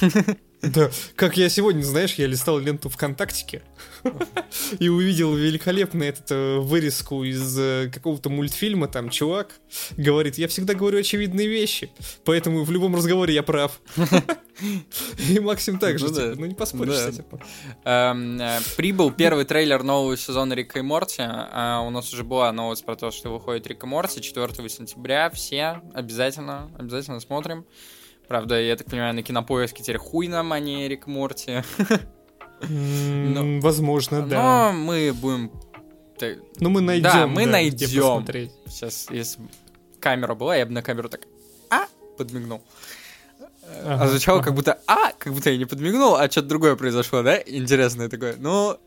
Да, как я сегодня, знаешь, я листал ленту ВКонтактике и увидел великолепно эту вырезку из э, какого-то мультфильма, там чувак говорит, я всегда говорю очевидные вещи, поэтому в любом разговоре я прав. И Максим также, ну, типа, ну не поспоришь да. с этим. Эм, э, прибыл первый трейлер нового сезона Рика и Морти. Э, у нас уже была новость про то, что выходит Рик и Морти 4 сентября. Все обязательно, обязательно смотрим. Правда, я так понимаю, на кинопоиске теперь хуй нам, а не Рик Морти. Но, Возможно, да. Но мы будем... Ну, мы найдем. Да, мы да, найдем. Сейчас, если камера была, я бы на камеру так а подмигнул. Ага, а звучало ага. как будто а, как будто я не подмигнул, а что-то другое произошло, да? Интересное такое. Но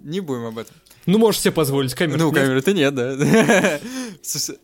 не будем об этом. Ну, можешь себе позволить, камеры Ну, камеры-то нет, да.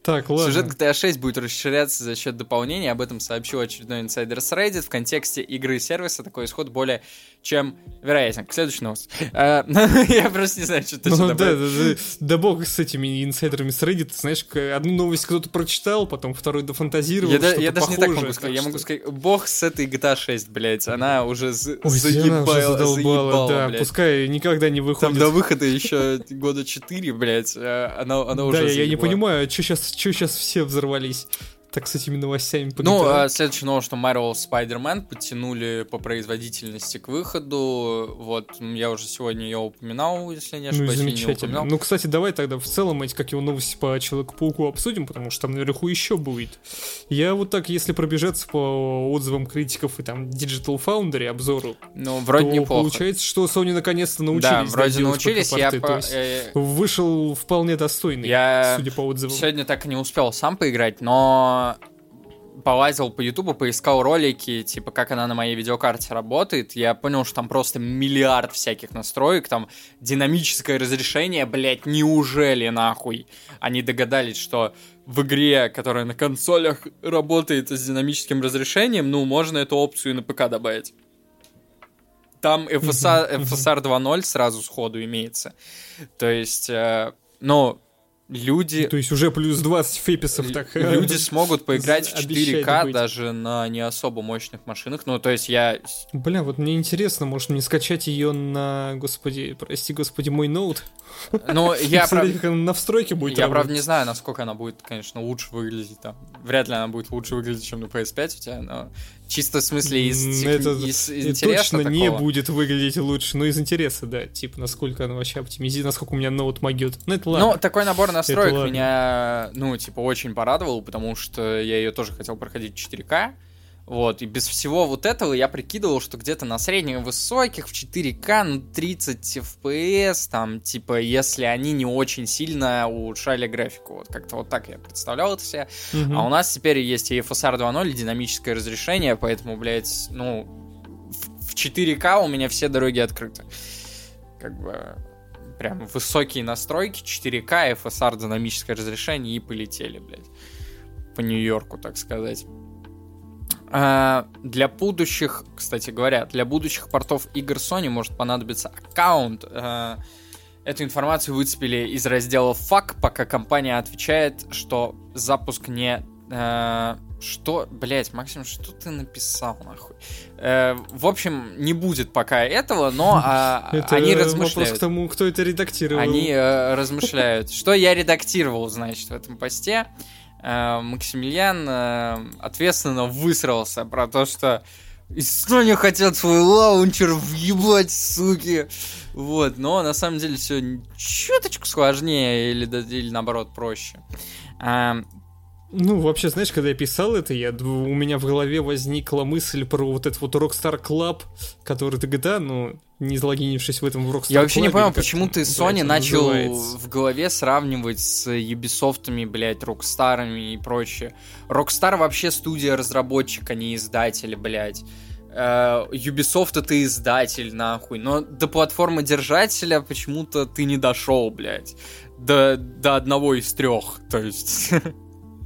Так, ладно. Сюжет GTA 6 будет расширяться за счет дополнения, об этом сообщил очередной инсайдер с Reddit. В контексте игры и сервиса такой исход более чем вероятен. К следующей новости. А, я просто не знаю, что ты Ну, да, да, да бог с этими инсайдерами с Reddit. Знаешь, одну новость кто-то прочитал, потом второй дофантазировал, Я даже не так могу сказать. Я могу сказать, бог с этой GTA 6, блядь, она уже заебала, да, пускай никогда не выходит. Там до выхода еще года 4, блядь, а она, уже Да, я, я не понимаю, что сейчас, что сейчас все взорвались так с этими новостями Ну, а следующая новость, что Marvel Spider-Man подтянули по производительности к выходу. Вот, я уже сегодня ее упоминал, если не ошибаюсь. Ну, замечательно. Ну, кстати, давай тогда в целом эти, как его новости по Человеку-пауку обсудим, потому что там наверху еще будет. Я вот так, если пробежаться по отзывам критиков и там Digital Foundry обзору, ну, вроде то неплохо. получается, что Sony наконец-то научились. Да, вроде научились. Я по... есть, вышел вполне достойный, я судя по отзывам. Сегодня так и не успел сам поиграть, но полазил по Ютубу, поискал ролики, типа, как она на моей видеокарте работает, я понял, что там просто миллиард всяких настроек, там динамическое разрешение, блять, неужели нахуй? Они догадались, что в игре, которая на консолях работает с динамическим разрешением, ну, можно эту опцию и на ПК добавить. Там FSR, FSR 2.0 сразу сходу имеется. То есть, э, ну, люди... То есть уже плюс 20 феписов так... Э, люди смогут поиграть в 4К даже на не особо мощных машинах. Ну, то есть я... Бля, вот мне интересно, может мне скачать ее на, господи, прости господи, мой ноут? Ну, я правда... как на встройке будет Я, правда, не знаю, насколько она будет, конечно, лучше выглядеть там. Вряд ли она будет лучше выглядеть, чем на PS5 у тебя, но чисто в смысле из, Это из интереса точно такого. не будет выглядеть лучше, но из интереса, да, типа, насколько она вообще оптимизирует, насколько у меня ноут могет. Ну, это ладно. Ну, такой набор настроек меня, ну, типа, очень порадовал, потому что я ее тоже хотел проходить в 4К, вот, и без всего вот этого я прикидывал, что где-то на средних высоких в 4К, ну, 30 FPS, там, типа, если они не очень сильно улучшали графику. Вот как-то вот так я представлял это себе. Угу. А у нас теперь есть и FSR 2.0, и динамическое разрешение, поэтому, блядь, ну, в 4К у меня все дороги открыты. Как бы, прям высокие настройки, 4К, FSR, динамическое разрешение, и полетели, блядь. По Нью-Йорку, так сказать. А, для будущих, кстати говоря, для будущих портов игр Sony может понадобиться аккаунт. А, эту информацию выцепили из раздела FAQ, пока компания отвечает, что запуск не... А, что, блять, Максим, что ты написал, нахуй? Э, в общем, не будет пока этого, но а, это они размышляют. вопрос к тому, кто это редактировал. Они э, размышляют. Что я редактировал, значит, в этом посте. Э, Максимилиан э, ответственно высрался про то, что Sony хотят свой лаунчер въебать, суки. Вот, но на самом деле все чуточку сложнее или, или наоборот проще. Э, ну, вообще, знаешь, когда я писал это, я, у меня в голове возникла мысль про вот этот вот Rockstar Club, который ты GTA, ну, не залогинившись в этом в Rockstar Я вообще Club, не понял, почему ты Sony начал называется. в голове сравнивать с Ubisoft, блядь, Rockstar и прочее. Rockstar вообще студия-разработчик, а не издатель, блядь. Uh, Ubisoft это издатель, нахуй. Но до платформы держателя почему-то ты не дошел, блядь. До, до одного из трех. То есть.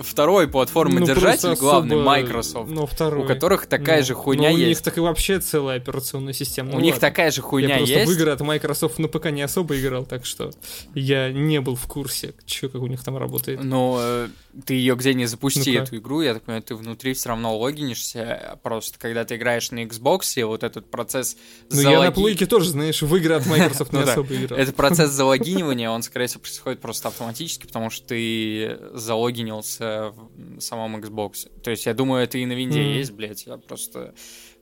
второй платформодержатель, Ну, главный, особо- Microsoft, Ну, второй. у которых такая Ну, же хуйня ну, у них есть. так и вообще целая операционная система. У Ну, них ладно. такая же хуйня я просто есть. в игры от Microsoft на ПК не особо играл, так что я не был в курсе, чё, как у них там работает. Ну, э, ты ее где не запусти, Ну-ка. эту игру, я так понимаю, ты внутри все равно логинишься. Просто когда ты играешь на Xbox, и вот этот процесс Ну, я на залоги- плойке тоже, знаешь, в игры от Microsoft не Ну особо играл. Этот процесс залогинивания, он, скорее всего, происходит просто автоматически, потому что ты залогинился в самом Xbox. То есть, я думаю, это и на винде Мгм. есть, блядь. Я просто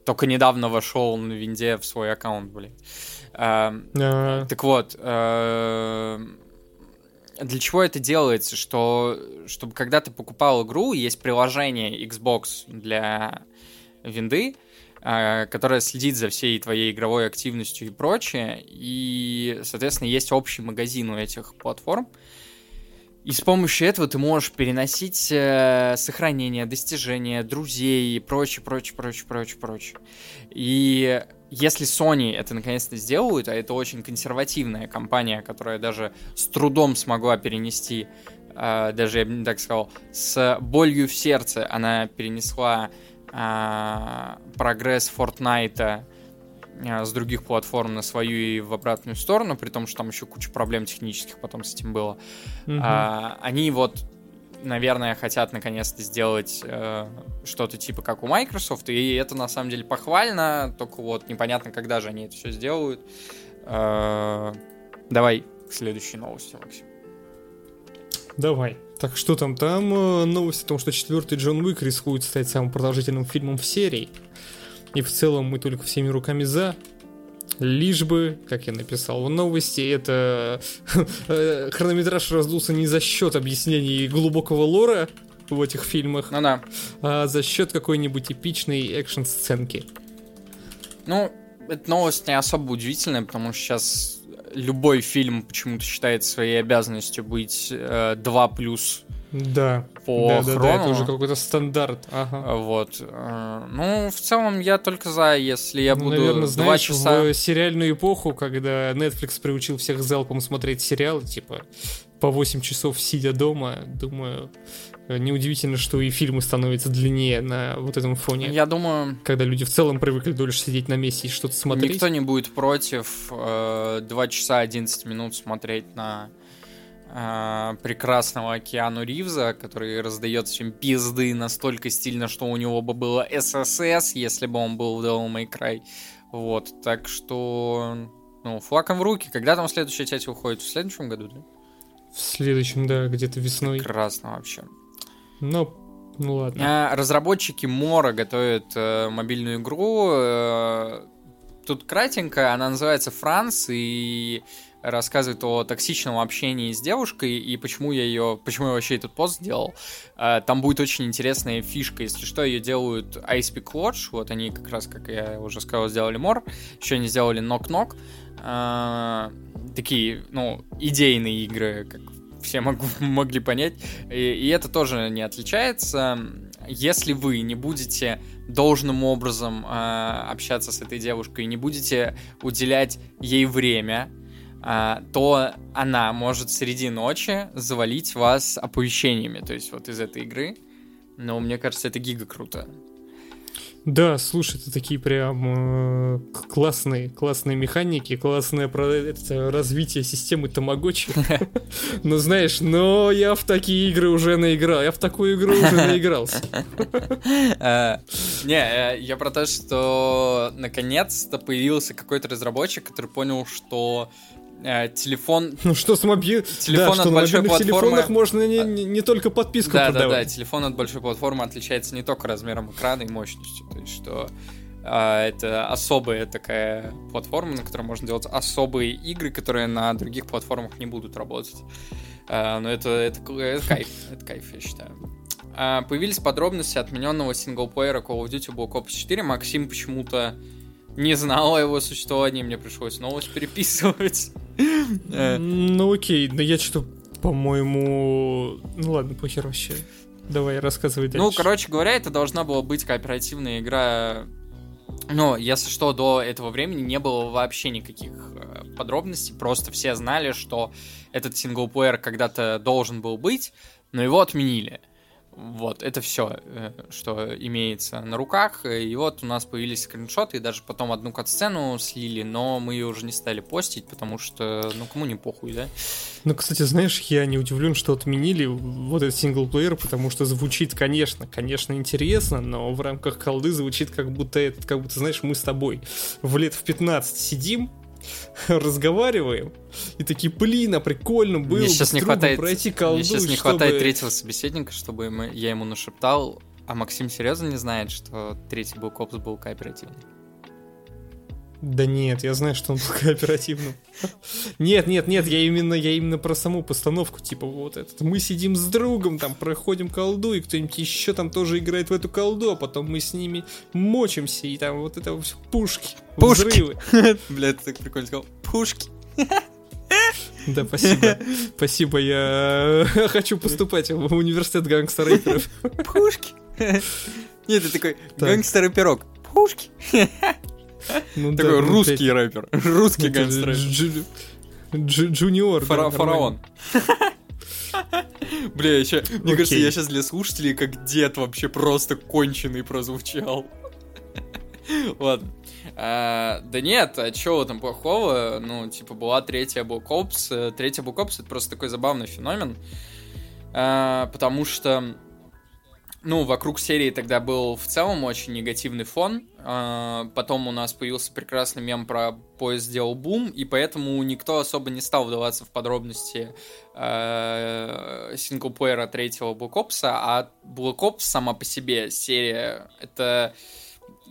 только недавно вошел на винде в свой аккаунт, блядь. Эм, А, Так вот, эм, для чего это делается? Что, чтобы когда ты покупал игру, есть приложение Xbox для винды, э, которое следит за всей твоей игровой активностью и прочее, и, соответственно, есть общий магазин у этих платформ, и с помощью этого ты можешь переносить э, сохранения, достижения, друзей и прочее, прочее, прочее, прочее, прочее. И если Sony это наконец-то сделают, а это очень консервативная компания, которая даже с трудом смогла перенести, э, даже я бы не так сказал, с болью в сердце она перенесла э, прогресс Fortnite с других платформ на свою и в обратную сторону, при том, что там еще куча проблем технических потом с этим было. мгм. А, они вот, наверное, хотят наконец-то сделать э, что-то типа как у Microsoft, и это на самом деле похвально, только вот непонятно, когда же они это все сделают. Э, давай к следующей новости, Максим. Давай. Так что там? Там э, новость о том, что четвертый Джон Уик рискует стать самым продолжительным фильмом в серии. И в целом мы только всеми руками за. Лишь бы, как я написал в новости, это э, хронометраж раздулся не за счет объяснений глубокого лора в этих фильмах, Ну да. а за счет какой-нибудь эпичной экшн-сценки. Ну, эта новость не особо удивительная, потому что сейчас любой фильм почему-то считает своей обязанностью быть э, 2 плюс Да. по да, да, да, хрону. это уже какой-то стандарт. Ага. Вот. Э, Ну, в целом, я только за, если я Ну, буду наверное, два знаешь, часа... в сериальную эпоху, когда Netflix приучил всех залпом смотреть сериалы, типа по 8 часов сидя дома, думаю, неудивительно, что и фильмы становятся длиннее на вот этом фоне. Я думаю, Когда люди в целом привыкли дольше сидеть на месте и что-то смотреть. никто не будет против э, 2 часа 11 минут смотреть на э, прекрасного Океану Ривза, который раздает всем пизды настолько стильно, что у него бы было ССС, если бы он был в Devil May Cry. Вот, так что... Ну, флаком в руки. Когда там следующая часть выходит? В следующем году, да? В следующем, да, где-то весной. Прекрасно вообще. Но, ну ладно. А, Разработчики Мора готовят э, мобильную игру. э, Тут кратенько, она называется Франс и рассказывает о токсичном общении с девушкой и почему я ее, почему я вообще этот пост сделал. А, Там будет очень интересная фишка, если что, ее делают Ice Peak Lodge, вот они как раз, как я уже сказал, сделали Мор, еще они сделали Knock Knock, А, такие, ну, идейные игры, как все мог- могли понять, и, и это тоже не отличается. Если вы не будете должным образом э, общаться с этой девушкой, не будете уделять ей время, то она может среди ночи завалить вас оповещениями, то есть вот из этой игры. Но мне кажется, это гига круто. Да, слушай, это такие прям э, классные, классные механики, классное это, развитие системы Тамагочи. Ну, знаешь, но я в такие игры уже наиграл, я в такую игру уже наигрался. Э, Не, э, я про то, что наконец-то появился какой-то разработчик, который понял, что телефон Ну что с мобил... Телефон да, от что на большой мобильных платформы- телефонах можно не, не- не только подписку Да, да, да, продавать. телефон от большой платформы отличается не только размером экрана и мощностью. То есть, что а, это особая такая платформа, на которой можно делать особые игры, которые на других платформах не будут работать. А, но это, это, это кайф, это кайф, я считаю. А, появились подробности отмененного синглплеера Call of Duty Black Ops 4. Максим почему-то не знал о его существовании, мне пришлось новость переписывать. Э, Ну окей, но я что-то, по-моему... Ну ладно, похер вообще. Давай, рассказывай дальше. Ну, короче говоря, это должна была быть кооперативная игра. Но, если что, до этого времени не было вообще никаких э, подробностей. Просто все знали, что этот синглплеер когда-то должен был быть, но его отменили. Вот, это все, э, что имеется на руках. И вот у нас появились скриншоты, и даже потом одну кат-сцену слили, но мы ее уже не стали постить, потому что, ну, кому не похуй, да? Ну, кстати, знаешь, я не удивлен, что отменили вот этот синглплеер, потому что звучит, конечно, конечно, интересно, но в рамках колды звучит как будто, это, как будто, знаешь, мы с тобой в лет в 15 сидим, разговариваем, и такие, блин, а прикольно было мне сейчас не хватает, пройти колду, Мне сейчас не чтобы... хватает третьего собеседника, чтобы ему, я ему нашептал, а Максим серьезно не знает, что третий был копс был кооперативный? Да нет, я знаю, что он был кооперативным. Нет, нет, нет, я именно, я именно про саму постановку, типа вот этот. Мы сидим с другом, там проходим колду, и кто-нибудь еще там тоже играет в эту колду, а потом мы с ними мочимся, и там вот это все пушки, Пушки. взрывы. Бля, ты так прикольно сказал. Пушки. Да, спасибо. Спасибо, я хочу поступать в университет гангстер-рэперов. Пушки. Нет, ты такой, Так. гангстер и пирог. Пушки. Ну, Такой ну, русский рэпер. Русский это гангстер. Джу- Джу- Джуниор. Фара-. Фараон. Бля, еще, мне кажется, я сейчас для слушателей как дед вообще просто конченый прозвучал. Ладно. А, да нет, а чего там плохого? Ну, типа, была третья Black Ops. Э, Третья Black Ops — это просто такой забавный феномен. А, потому что, ну, вокруг серии тогда был в целом очень негативный фон. А, потом у нас появился прекрасный мем про поезд сделал бум, и поэтому никто особо не стал вдаваться в подробности э, синглплеера третьего Black Ops, а Black Ops сама по себе серия, это...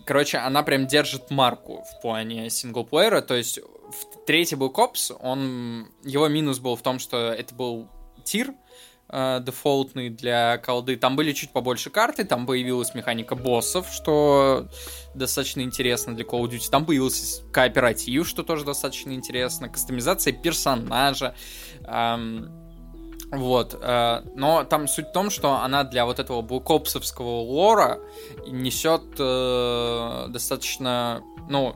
Короче, она прям держит марку в плане синглплеера, то есть в третий Black Ops, он... Его минус был в том, что это был тир, э, дефолтный для колды. Там были чуть побольше карты, там появилась механика боссов, что достаточно интересно для Call of Duty. Там появился кооператив, что тоже достаточно интересно, кастомизация персонажа. эм, вот, э, но там суть в том, что она для вот этого блокопсовского лора несет э, достаточно, ну,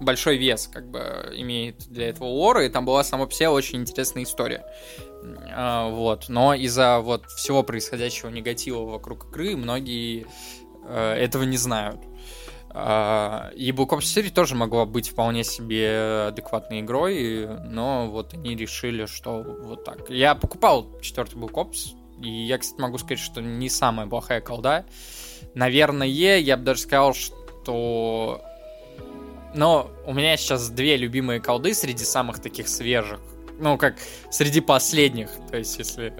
большой вес, как бы, имеет для этого лора, и там была сама по себе очень интересная история. А, вот, но из-за вот всего происходящего негатива вокруг игры многие э, этого не знают. А, И Black Ops 4 тоже могла быть вполне себе адекватной игрой, но вот они решили, что вот так. Я покупал четвертый Black Ops, и я, кстати, могу сказать, что не самая плохая колда. Наверное, я бы даже сказал, что... Но у меня сейчас две любимые колды среди самых таких свежих. Ну, как среди последних. То есть, если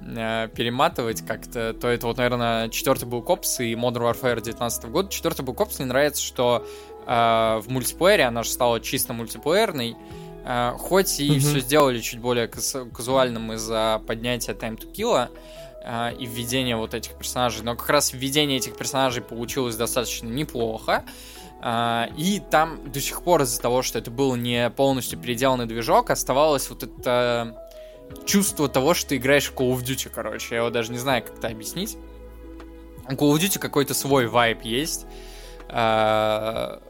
э, перематывать как-то, то это вот, наверное, четвертый был Копс и Modern Warfare 19 года. Четвертый был Копс мне нравится, что э, в мультиплеере она же стала чисто мультиплеерной. Э, хоть и Мгм. все сделали чуть более каз- казуальным из-за поднятия Time to Kill э, и введения вот этих персонажей, но как раз введение этих персонажей получилось достаточно неплохо. А, И там до сих пор из-за того, что это был не полностью переделанный движок, оставалось вот это чувство того, что ты играешь в Call of Duty, короче. Я его даже не знаю, как это объяснить. У Call of Duty какой-то свой вайб есть а,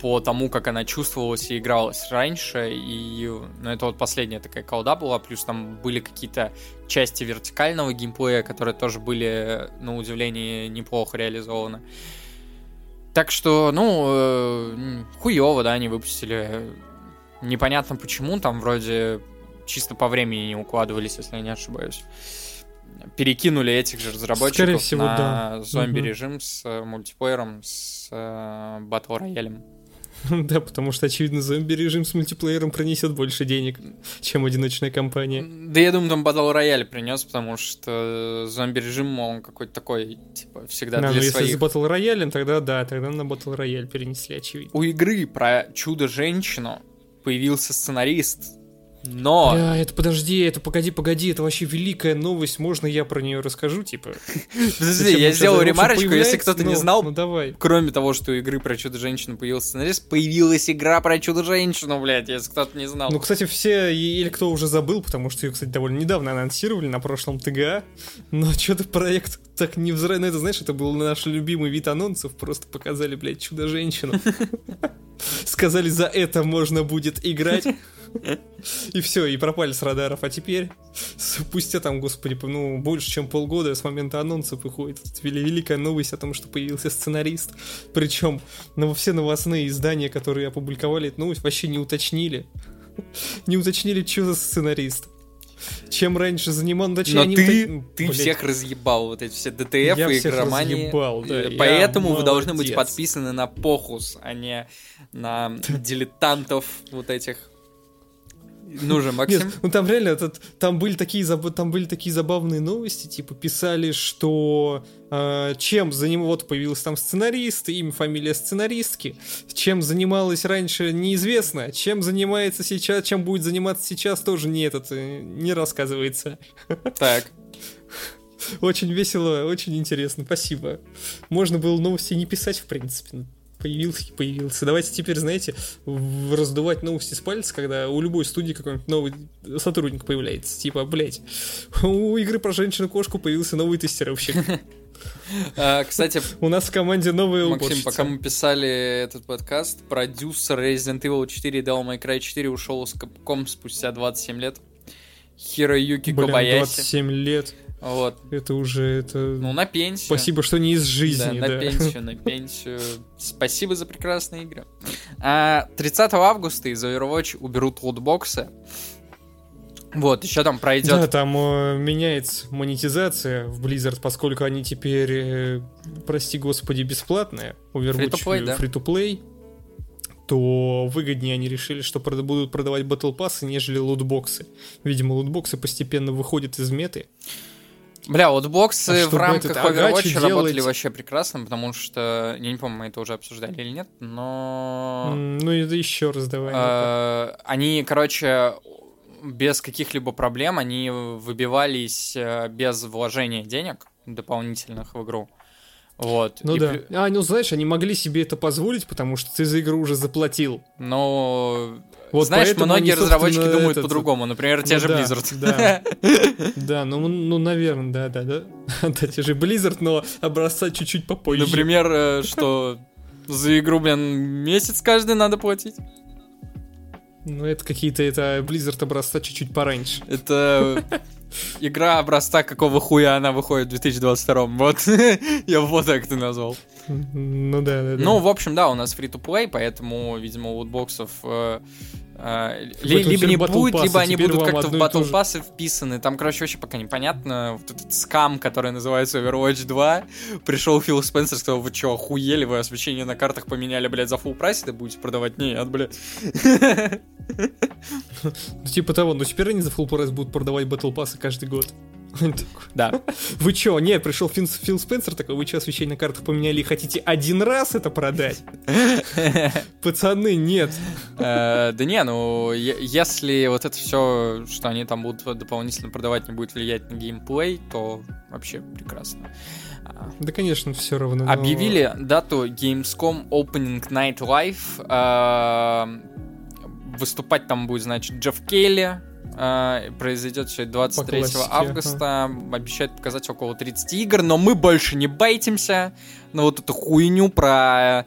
по тому, как она чувствовалась и игралась раньше. И, ну, это вот последняя такая колда была. Плюс там были какие-то части вертикального геймплея, которые тоже были, на удивление, неплохо реализованы. Так что, ну, э, хуево, да, они выпустили. Непонятно почему, там вроде чисто по времени не укладывались, если я не ошибаюсь. Перекинули этих же разработчиков Скорее всего, на да. зомби-режим с э, мультиплеером, с э, батл роялем. Да, потому что, очевидно, зомби-режим с мультиплеером принесет больше денег, чем одиночная кампания. Да я думаю, там батл рояль принес, потому что зомби-режим, он какой-то такой, типа, всегда Да, для если своих. с батл роялем, тогда да, тогда на батл рояль перенесли, очевидно. У игры про чудо-женщину появился сценарист, но... Бля, это подожди, это погоди, погоди, это вообще великая новость, можно я про нее расскажу, типа? Подожди, я сделал ремарочку, если кто-то не ну, знал, Ну давай. кроме того, что у игры про чудо-женщину появился сценарист, появилась игра про чудо-женщину, блядь, если кто-то не знал. Ну, кстати, все, или кто уже забыл, потому что ее, кстати, довольно недавно анонсировали на прошлом ТГА, но что-то проект так не взрывает. Ну, это, знаешь, это был наш любимый вид анонсов, просто показали, блядь, чудо-женщину. Сказали, за это можно будет играть. И все, и пропали с радаров. А теперь, спустя там, господи, ну, больше чем полгода с момента анонса выходит великая новость о том, что появился сценарист. Причем ну, все новостные издания, которые опубликовали эту новость, вообще не уточнили. Не уточнили, что за сценарист чем раньше занимал. Ну, Но они ты, вот, ты блядь. всех разъебал, вот эти все ДТФ я и игромании. Разъебал, да. Поэтому вы должны быть подписаны на Похус, а не на дилетантов вот этих ну же, Максим. Нет, ну там реально, этот, там, были такие, там были такие забавные новости, типа писали, что э, чем занимался, вот появился там сценарист, имя, фамилия сценаристки, чем занималась раньше неизвестно, чем занимается сейчас, чем будет заниматься сейчас тоже не этот, э, не рассказывается. Так. Очень весело, очень интересно, спасибо. Можно было новости не писать, в принципе появился и появился. Давайте теперь, знаете, раздувать новости с пальца, когда у любой студии какой-нибудь новый сотрудник появляется. Типа, блять, у игры про женщину-кошку появился новый тестировщик. А, кстати, у нас в команде новые Максим, пока мы писали этот подкаст, продюсер Resident Evil 4 и Devil May Cry 4 ушел с Capcom спустя 27 лет. Хироюки Кобаяси. 27 лет. Вот. Это уже это. Ну, на пенсию. Спасибо, что не из жизни. Да, на пенсию, на пенсию. Спасибо за прекрасные игры. А 30 августа из Overwatch уберут лутбоксы. Вот, еще там пройдет. Да, там э, меняется монетизация в Blizzard, поскольку они теперь, э, прости господи, бесплатные. Overwatch free-to-play, да. то выгоднее они решили, что будут продавать Battle Pass, нежели лутбоксы. Видимо, лутбоксы постепенно выходят из меты. Бля, вот боксы а в рамках Overwatch делать... работали вообще прекрасно, потому что, я не помню, мы это уже обсуждали или нет, но... Ну, это еще раз давай. А, они, короче, без каких-либо проблем, они выбивались э, без вложения денег дополнительных в игру. Вот. Ну и да. При... А, ну знаешь, они могли себе это позволить, потому что ты за игру уже заплатил. Но вот Знаешь, многие разработчики думают этот... по-другому. Например, те ну, же да, Blizzard. Да, да ну, ну, наверное, да, да, да. Да, те же Blizzard, но образца чуть-чуть попозже. Например, э, что за игру, блин, месяц каждый надо платить. Ну, это какие-то, это Blizzard образца чуть-чуть пораньше. Это игра образца, какого хуя она выходит в 2022 Вот, я вот так ты назвал. Ну да, да, да. Ну, в общем, да, у нас free-to-play, поэтому, видимо, лутбоксов э, э, либо не будет, либо они будут как-то в Battle Pass вписаны. Там, короче, вообще пока непонятно. Вот этот скам, который называется Overwatch 2, пришел Фил Спенсер, сказал, вы что, охуели, вы освещение на картах поменяли, блядь, за full прайс это будете продавать? Нет, блядь. Ну, типа того, но теперь они за full прайс будут продавать Battle Pass каждый год. Да. Вы чё, нет, пришел Фин, Фил Спенсер такой, вы чё, освещение на картах поменяли и хотите один раз это продать? Пацаны, нет. Э, да не, ну, если вот это все, что они там будут дополнительно продавать, не будет влиять на геймплей, то вообще прекрасно. А. Да, конечно, все равно. Объявили дату Gamescom Opening Night Live. Э, выступать там будет, значит, Джефф Келли, произойдет все 23 августа. Ага. Обещают показать около 30 игр, но мы больше не байтимся на вот эту хуйню про...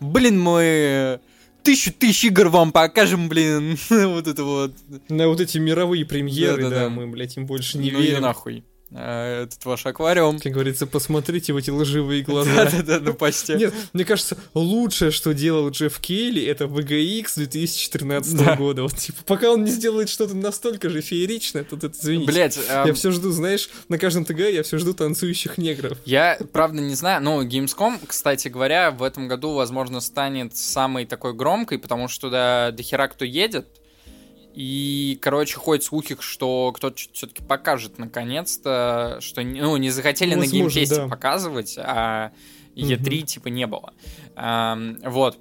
Блин, мы тысячу тысяч игр вам покажем, блин. вот это вот. На вот эти мировые премьеры, да, да, да. мы, блядь, им больше не ну верим. Ну нахуй. Э, этот ваш аквариум. Как говорится, посмотрите в эти лживые глаза. Да-да-да, на посте. Нет, мне кажется, лучшее, что делал Джефф Кейли, это VGX 2014 года. Вот, типа, пока он не сделает что-то настолько же фееричное, тут это, извините. Блять, я все жду, знаешь, на каждом ТГ я все жду танцующих негров. Я, правда, не знаю, ну, Gamescom, кстати говоря, в этом году, возможно, станет самой такой громкой, потому что туда дохера кто едет, и, короче, ходят слухи, что кто-то все-таки покажет наконец-то, что ну, не захотели ну, на геймфесте да. показывать, а E3 угу. типа не было. А, вот.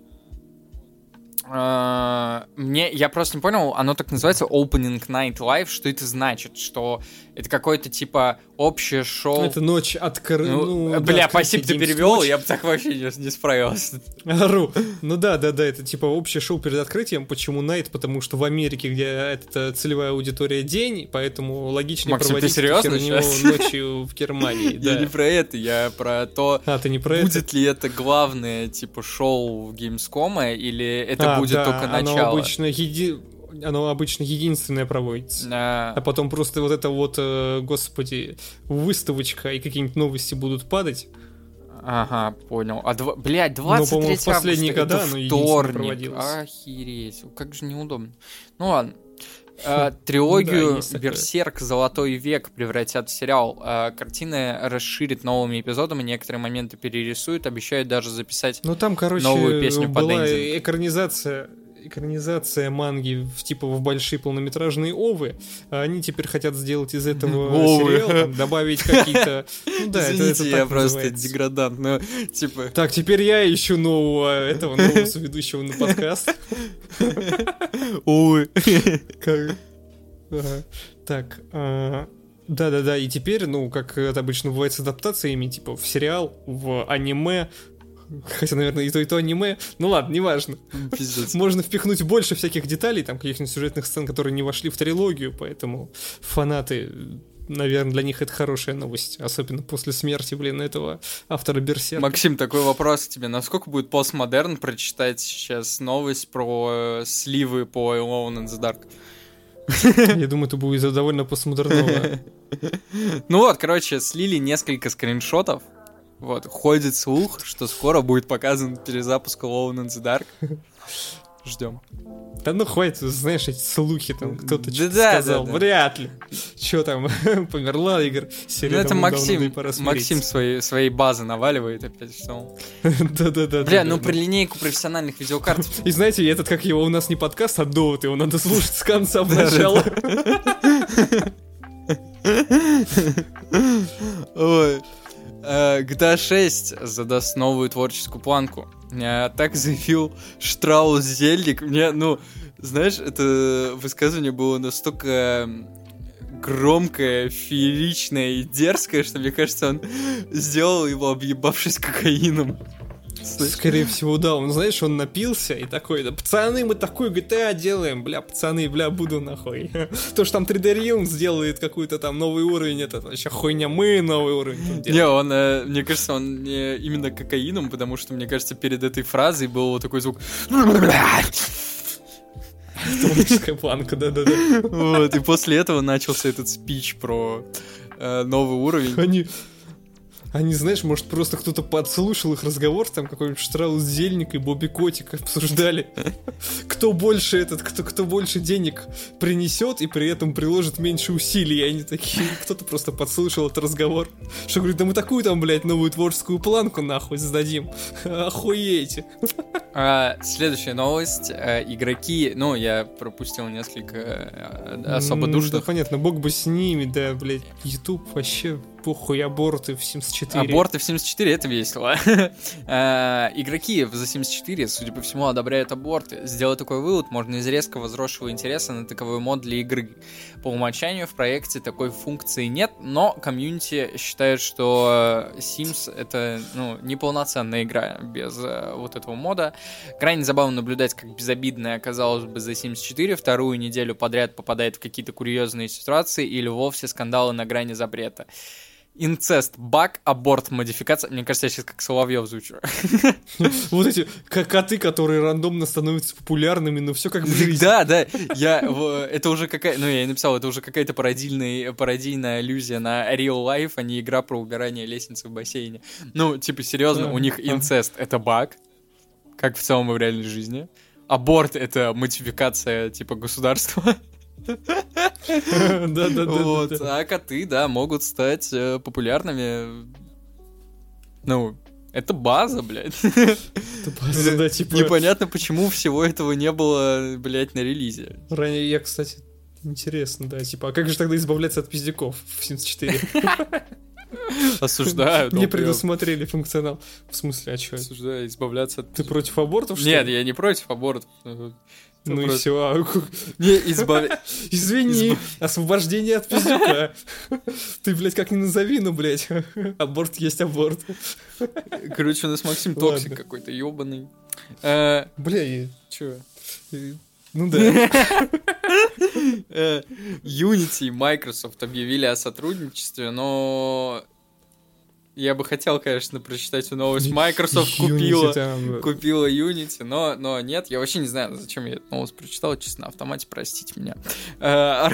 А, мне, я просто не понял, оно так называется Opening Night Live, что это значит, что это какое-то типа общее шоу. Это ночь откр... ну, ну, Бля, да, спасибо, ты перевел, ночь. я бы так вообще не, не справился. Ру. Ну да, да, да, это типа общее шоу перед открытием. Почему Night? Потому что в Америке, где это целевая аудитория день, поэтому логичнее Максим, проводить ты серьезно ночью в Германии. Я не про это, я про то, а, ты не про будет ли это главное типа шоу Gamescom или это а, будет только начало. обычно еди оно обычно единственное проводится. А потом просто вот это вот, э, господи, выставочка и какие-нибудь новости будут падать. Ага, понял. А, дв... блядь, 23 Но, в последние года оно вторник. Охереть, как же неудобно. Ну ладно. А, трилогию да, Берсерк Золотой век превратят в сериал. А, картины расширит новыми эпизодами, некоторые моменты перерисуют, обещают даже записать ну, там, короче, новую песню была под эндинг. экранизация экранизация манги в типа в большие полнометражные овы, а они теперь хотят сделать из этого сериал, там, добавить какие-то... Ну да, Извините, это, это я просто называется. деградант, но типа... Так, теперь я ищу нового этого нового соведущего на подкаст. Овы. Так, а, да-да-да, и теперь, ну, как это обычно бывает с адаптациями, типа в сериал, в аниме, Хотя, наверное, и то, и то аниме. Ну ладно, неважно. Пиздец. Можно впихнуть больше всяких деталей, там, каких-нибудь сюжетных сцен, которые не вошли в трилогию, поэтому фанаты наверное, для них это хорошая новость, особенно после смерти, блин, этого автора Берсерка. Максим, такой вопрос к тебе. Насколько будет постмодерн прочитать сейчас новость про э, сливы по Alone in the Dark? Я думаю, это будет довольно постмодерново. Ну вот, короче, слили несколько скриншотов вот, ходит слух, что скоро будет показан перезапуск Alone in the Dark. Ждем. Да ну хватит, знаешь, эти слухи там кто-то да, да, сказал. Да, да. Вряд ли. Че там, померла игр? Ну это Максим, Максим своей, своей базы наваливает опять, что Да-да-да. Бля, ну про линейку профессиональных видеокарт. И знаете, этот, как его, у нас не подкаст, а довод, его надо слушать с конца в начало. Ой. GTA 6 задаст новую творческую планку. Так заявил Штраус Зельник. Мне, ну, знаешь, это высказывание было настолько громкое, фееричное и дерзкое, что, мне кажется, он сделал его, объебавшись кокаином. Скорее всего, да. Он, знаешь, он напился и такой, да, пацаны, мы такой GTA делаем, бля, пацаны, бля, буду нахуй. То, что там 3D Realm сделает какой-то там новый уровень, это вообще хуйня, мы новый уровень Не, он, э, мне кажется, он не именно кокаином, потому что, мне кажется, перед этой фразой был вот такой звук. Творческая планка, да-да-да. Вот, и после этого начался этот спич про э, новый уровень. Они, они, знаешь, может, просто кто-то подслушал их разговор, там какой-нибудь Штраус Зельник и Бобби Котик обсуждали, кто больше этот, кто, кто больше денег принесет и при этом приложит меньше усилий. И они такие, кто-то просто подслушал этот разговор. Что говорит, да мы такую там, блядь, новую творческую планку нахуй сдадим. Охуеете. А, следующая новость. А, игроки, ну, я пропустил несколько а, особо душных. Да, понятно, бог бы с ними, да, блядь, YouTube вообще похуй, аборты в 74. Аборты в 74, это весело. А, игроки за 74, судя по всему, одобряют аборты. Сделать такой вывод можно из резко возросшего интереса на таковой мод для игры. По умолчанию в проекте такой функции нет, но комьюнити считает, что Sims это ну, неполноценная игра без э, вот этого мода. Крайне забавно наблюдать, как безобидная оказалась бы за 74 вторую неделю подряд попадает в какие-то курьезные ситуации или вовсе скандалы на грани запрета инцест, баг, аборт, модификация. Мне кажется, я сейчас как Соловьев звучу. Вот эти коты, которые рандомно становятся популярными, но все как бы. Да, да, я, это уже какая, ну я и написал, это уже какая-то пародийная, пародийная аллюзия на real life, а не игра про убирание лестницы в бассейне. Ну, типа, серьезно, у них инцест — это баг, как в целом и в реальной жизни. Аборт — это модификация, типа, государства. Да-да-да. Вот, а коты, да, могут стать э, популярными. Ну, это база, блядь. Это база, да, типа... Непонятно, почему всего этого не было, блядь, на релизе. Ранее я, кстати, интересно, да, типа, а как же тогда избавляться от пиздяков в 74? Осуждаю. Не предусмотрели функционал. В смысле, а что? Осуждаю, избавляться от... Ты против абортов, что Нет, я не против абортов. Ну и все. Не, избави... Извини, освобождение от пиздюка. Ты, блядь, как ни назови, ну, блядь. Аборт есть аборт. Короче, у нас Максим токсик какой-то, ебаный. Э, Бля, и... Чё? Ну да. Unity и Microsoft объявили о сотрудничестве, но Я бы хотел, конечно, прочитать эту новость. Microsoft Unity купила, там. купила Unity, но, но нет, я вообще не знаю, зачем я эту новость прочитал, честно, на автомате, простите меня. Э,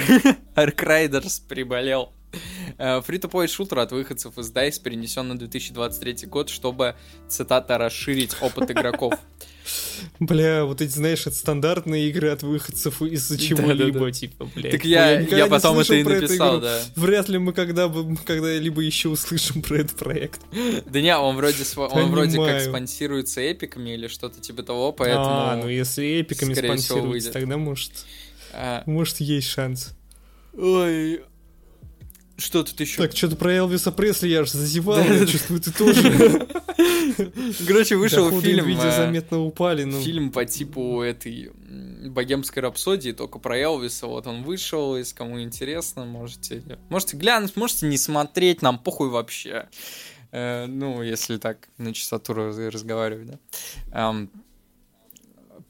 Riders приболел. Фри-то-плей шутер от выходцев из DICE перенесен на 2023 год, чтобы, цитата, расширить опыт игроков. Бля, вот эти, знаешь, это стандартные игры от выходцев из-за чего-либо, Да-да-да. типа, блядь. Так я, я не потом это и написал, да. Вряд ли мы когда бы когда-либо еще услышим про этот проект. Да не, он вроде, он вроде как спонсируется эпиками или что-то типа того, поэтому... А, ну если эпиками спонсируется, тогда может, а, может есть шанс. Ой, что тут еще? Так, что-то про Элвиса Пресли я аж зазевал, я чувствую, ты тоже. Короче, вышел Доходы фильм, видео э, заметно упали, ну. фильм по типу этой богемской рапсодии, только про Элвиса. Вот он вышел, если кому интересно, можете, можете глянуть, можете не смотреть, нам похуй вообще. Э, ну, если так на чистоту раз- разговаривать, да.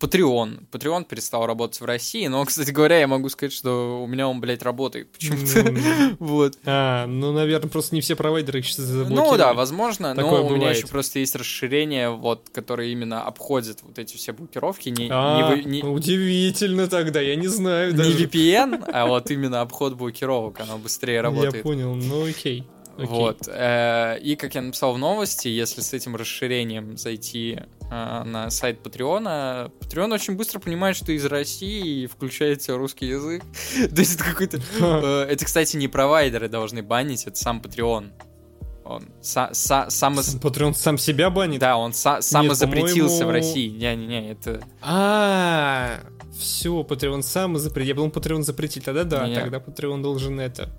Patreon. Patreon перестал работать в России, но, кстати говоря, я могу сказать, что у меня он, блядь, работает почему-то. Вот. А, ну, наверное, просто не все провайдеры их сейчас Ну да, возможно, но у меня еще просто есть расширение, вот, которое именно обходит вот эти все блокировки, не, А, удивительно тогда, я не знаю не. VPN, а вот именно обход блокировок, оно быстрее Я работает. понял, ну окей. Окей. Вот. э, И как я написал в новости, если с этим расширением зайти э, на сайт Патреона, Patreon очень быстро понимает, что из России и включает себе русский язык. То есть это какой-то... э, Это, кстати, не провайдеры должны банить, это сам Patreon. Он са- са- само- Патреон сам себя банит? Да, он са- самозапретился в России. Не-не-не, это... А, все, Патреон сам запретил. Я думал, Патреон запретил. Тогда да, тогда Патреон должен это.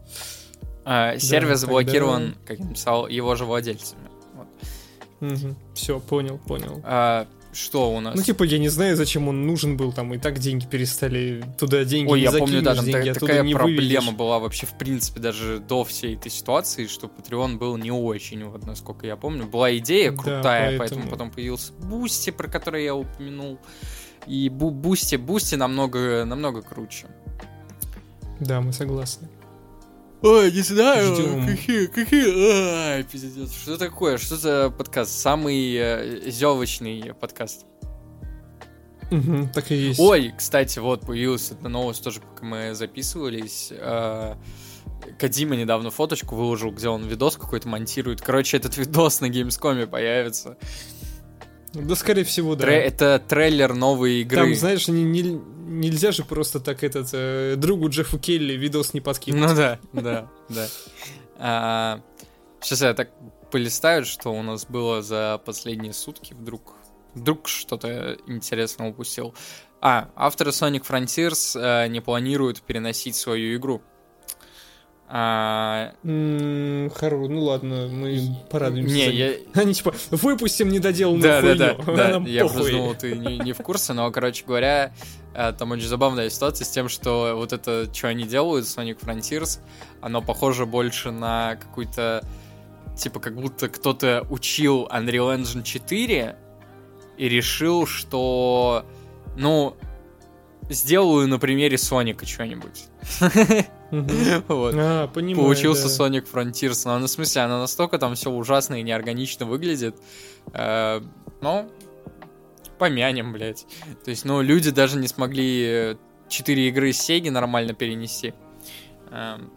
Э, сервис тогда- заблокирован, как я написал, его же владельцами. Вот. Все, понял, понял. А, что у нас? Ну, типа, я не знаю, зачем он нужен был, там и так деньги перестали, туда деньги Ой, я помню, да, закинешь, там деньги та- такая не проблема выведешь. была вообще, в принципе, даже до всей этой ситуации, что Patreon был не очень, вот насколько я помню. Была идея Да, крутая, поэтому... поэтому- потом появился Boosty, про который я упомянул. И Бу- Boosty, Boosty намного, намного круче. Да, мы согласны. Ой, не знаю, Ждём. какие, какие, ай, пиздец. Что такое? Что за подкаст? Самый э, зевочный подкаст. Мгм, так и есть. Ой, кстати, вот появилась эта новость тоже, пока мы записывались. Э, Кадима недавно фоточку выложил, где он видос какой-то монтирует. Короче, этот видос на Gamescom появится. Да, скорее всего, да. Тре- это трейлер новой игры. Там, знаешь, не- не- нельзя же просто так этот э, другу Джеффу Келли видос не подкинуть. Ну да, да, да. сейчас я так полистаю, что у нас было за последние сутки. Вдруг, вдруг что-то интересное упустил. А, авторы Sonic Frontiers э, не планируют переносить свою игру. А, М, Хоро, ну ладно, мы порадуемся. не, я, Они типа, выпустим недоделанную Да, да, хуйню. да, да. Нам Я похуй. просто думал, ты не, не в курсе, но, короче говоря, э, там очень забавная ситуация с тем, что вот это, что они делают, Sonic Frontiers, оно похоже больше на какую-то, типа, как будто кто-то учил Unreal Engine 4 и решил, что, ну, сделаю на примере Соника что-нибудь. А, Получился. Sonic Frontiers. Но, ну, в смысле, оно настолько там все ужасно и неорганично выглядит. Э, ну, помянем, блядь. То есть, ну, люди даже не смогли э, четыре игры из Сеги нормально перенести. Эм.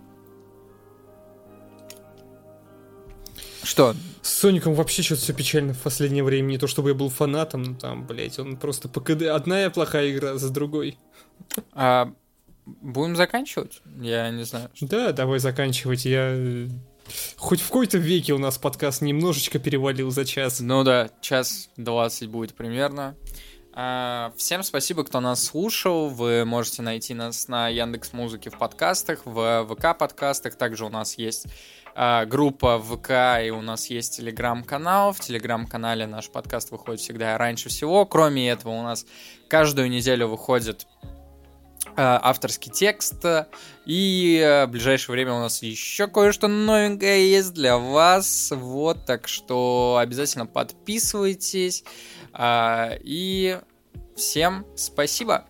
Что? С Соником вообще что-то все печально в последнее время. Не то чтобы я был фанатом, но там, блять, он просто ПКД. Одна плохая игра за другой. А, будем заканчивать? Я не знаю. Да, давай заканчивать. Я... э, Хоть в какой-то веке у нас подкаст немножечко перевалил за час. Ну да, час двадцать будет примерно. А, Всем спасибо, кто нас слушал. Вы можете найти нас на Яндекс Музыке в подкастах, в ВК подкастах. Также у нас есть группа в ВК и у нас есть телеграм-канал. В телеграм-канале наш подкаст выходит всегда раньше всего. Кроме этого, у нас каждую неделю выходит а, авторский текст. И э, в ближайшее время у нас еще кое-что новенькое есть для вас. Вот, так что обязательно подписывайтесь. А, И всем спасибо.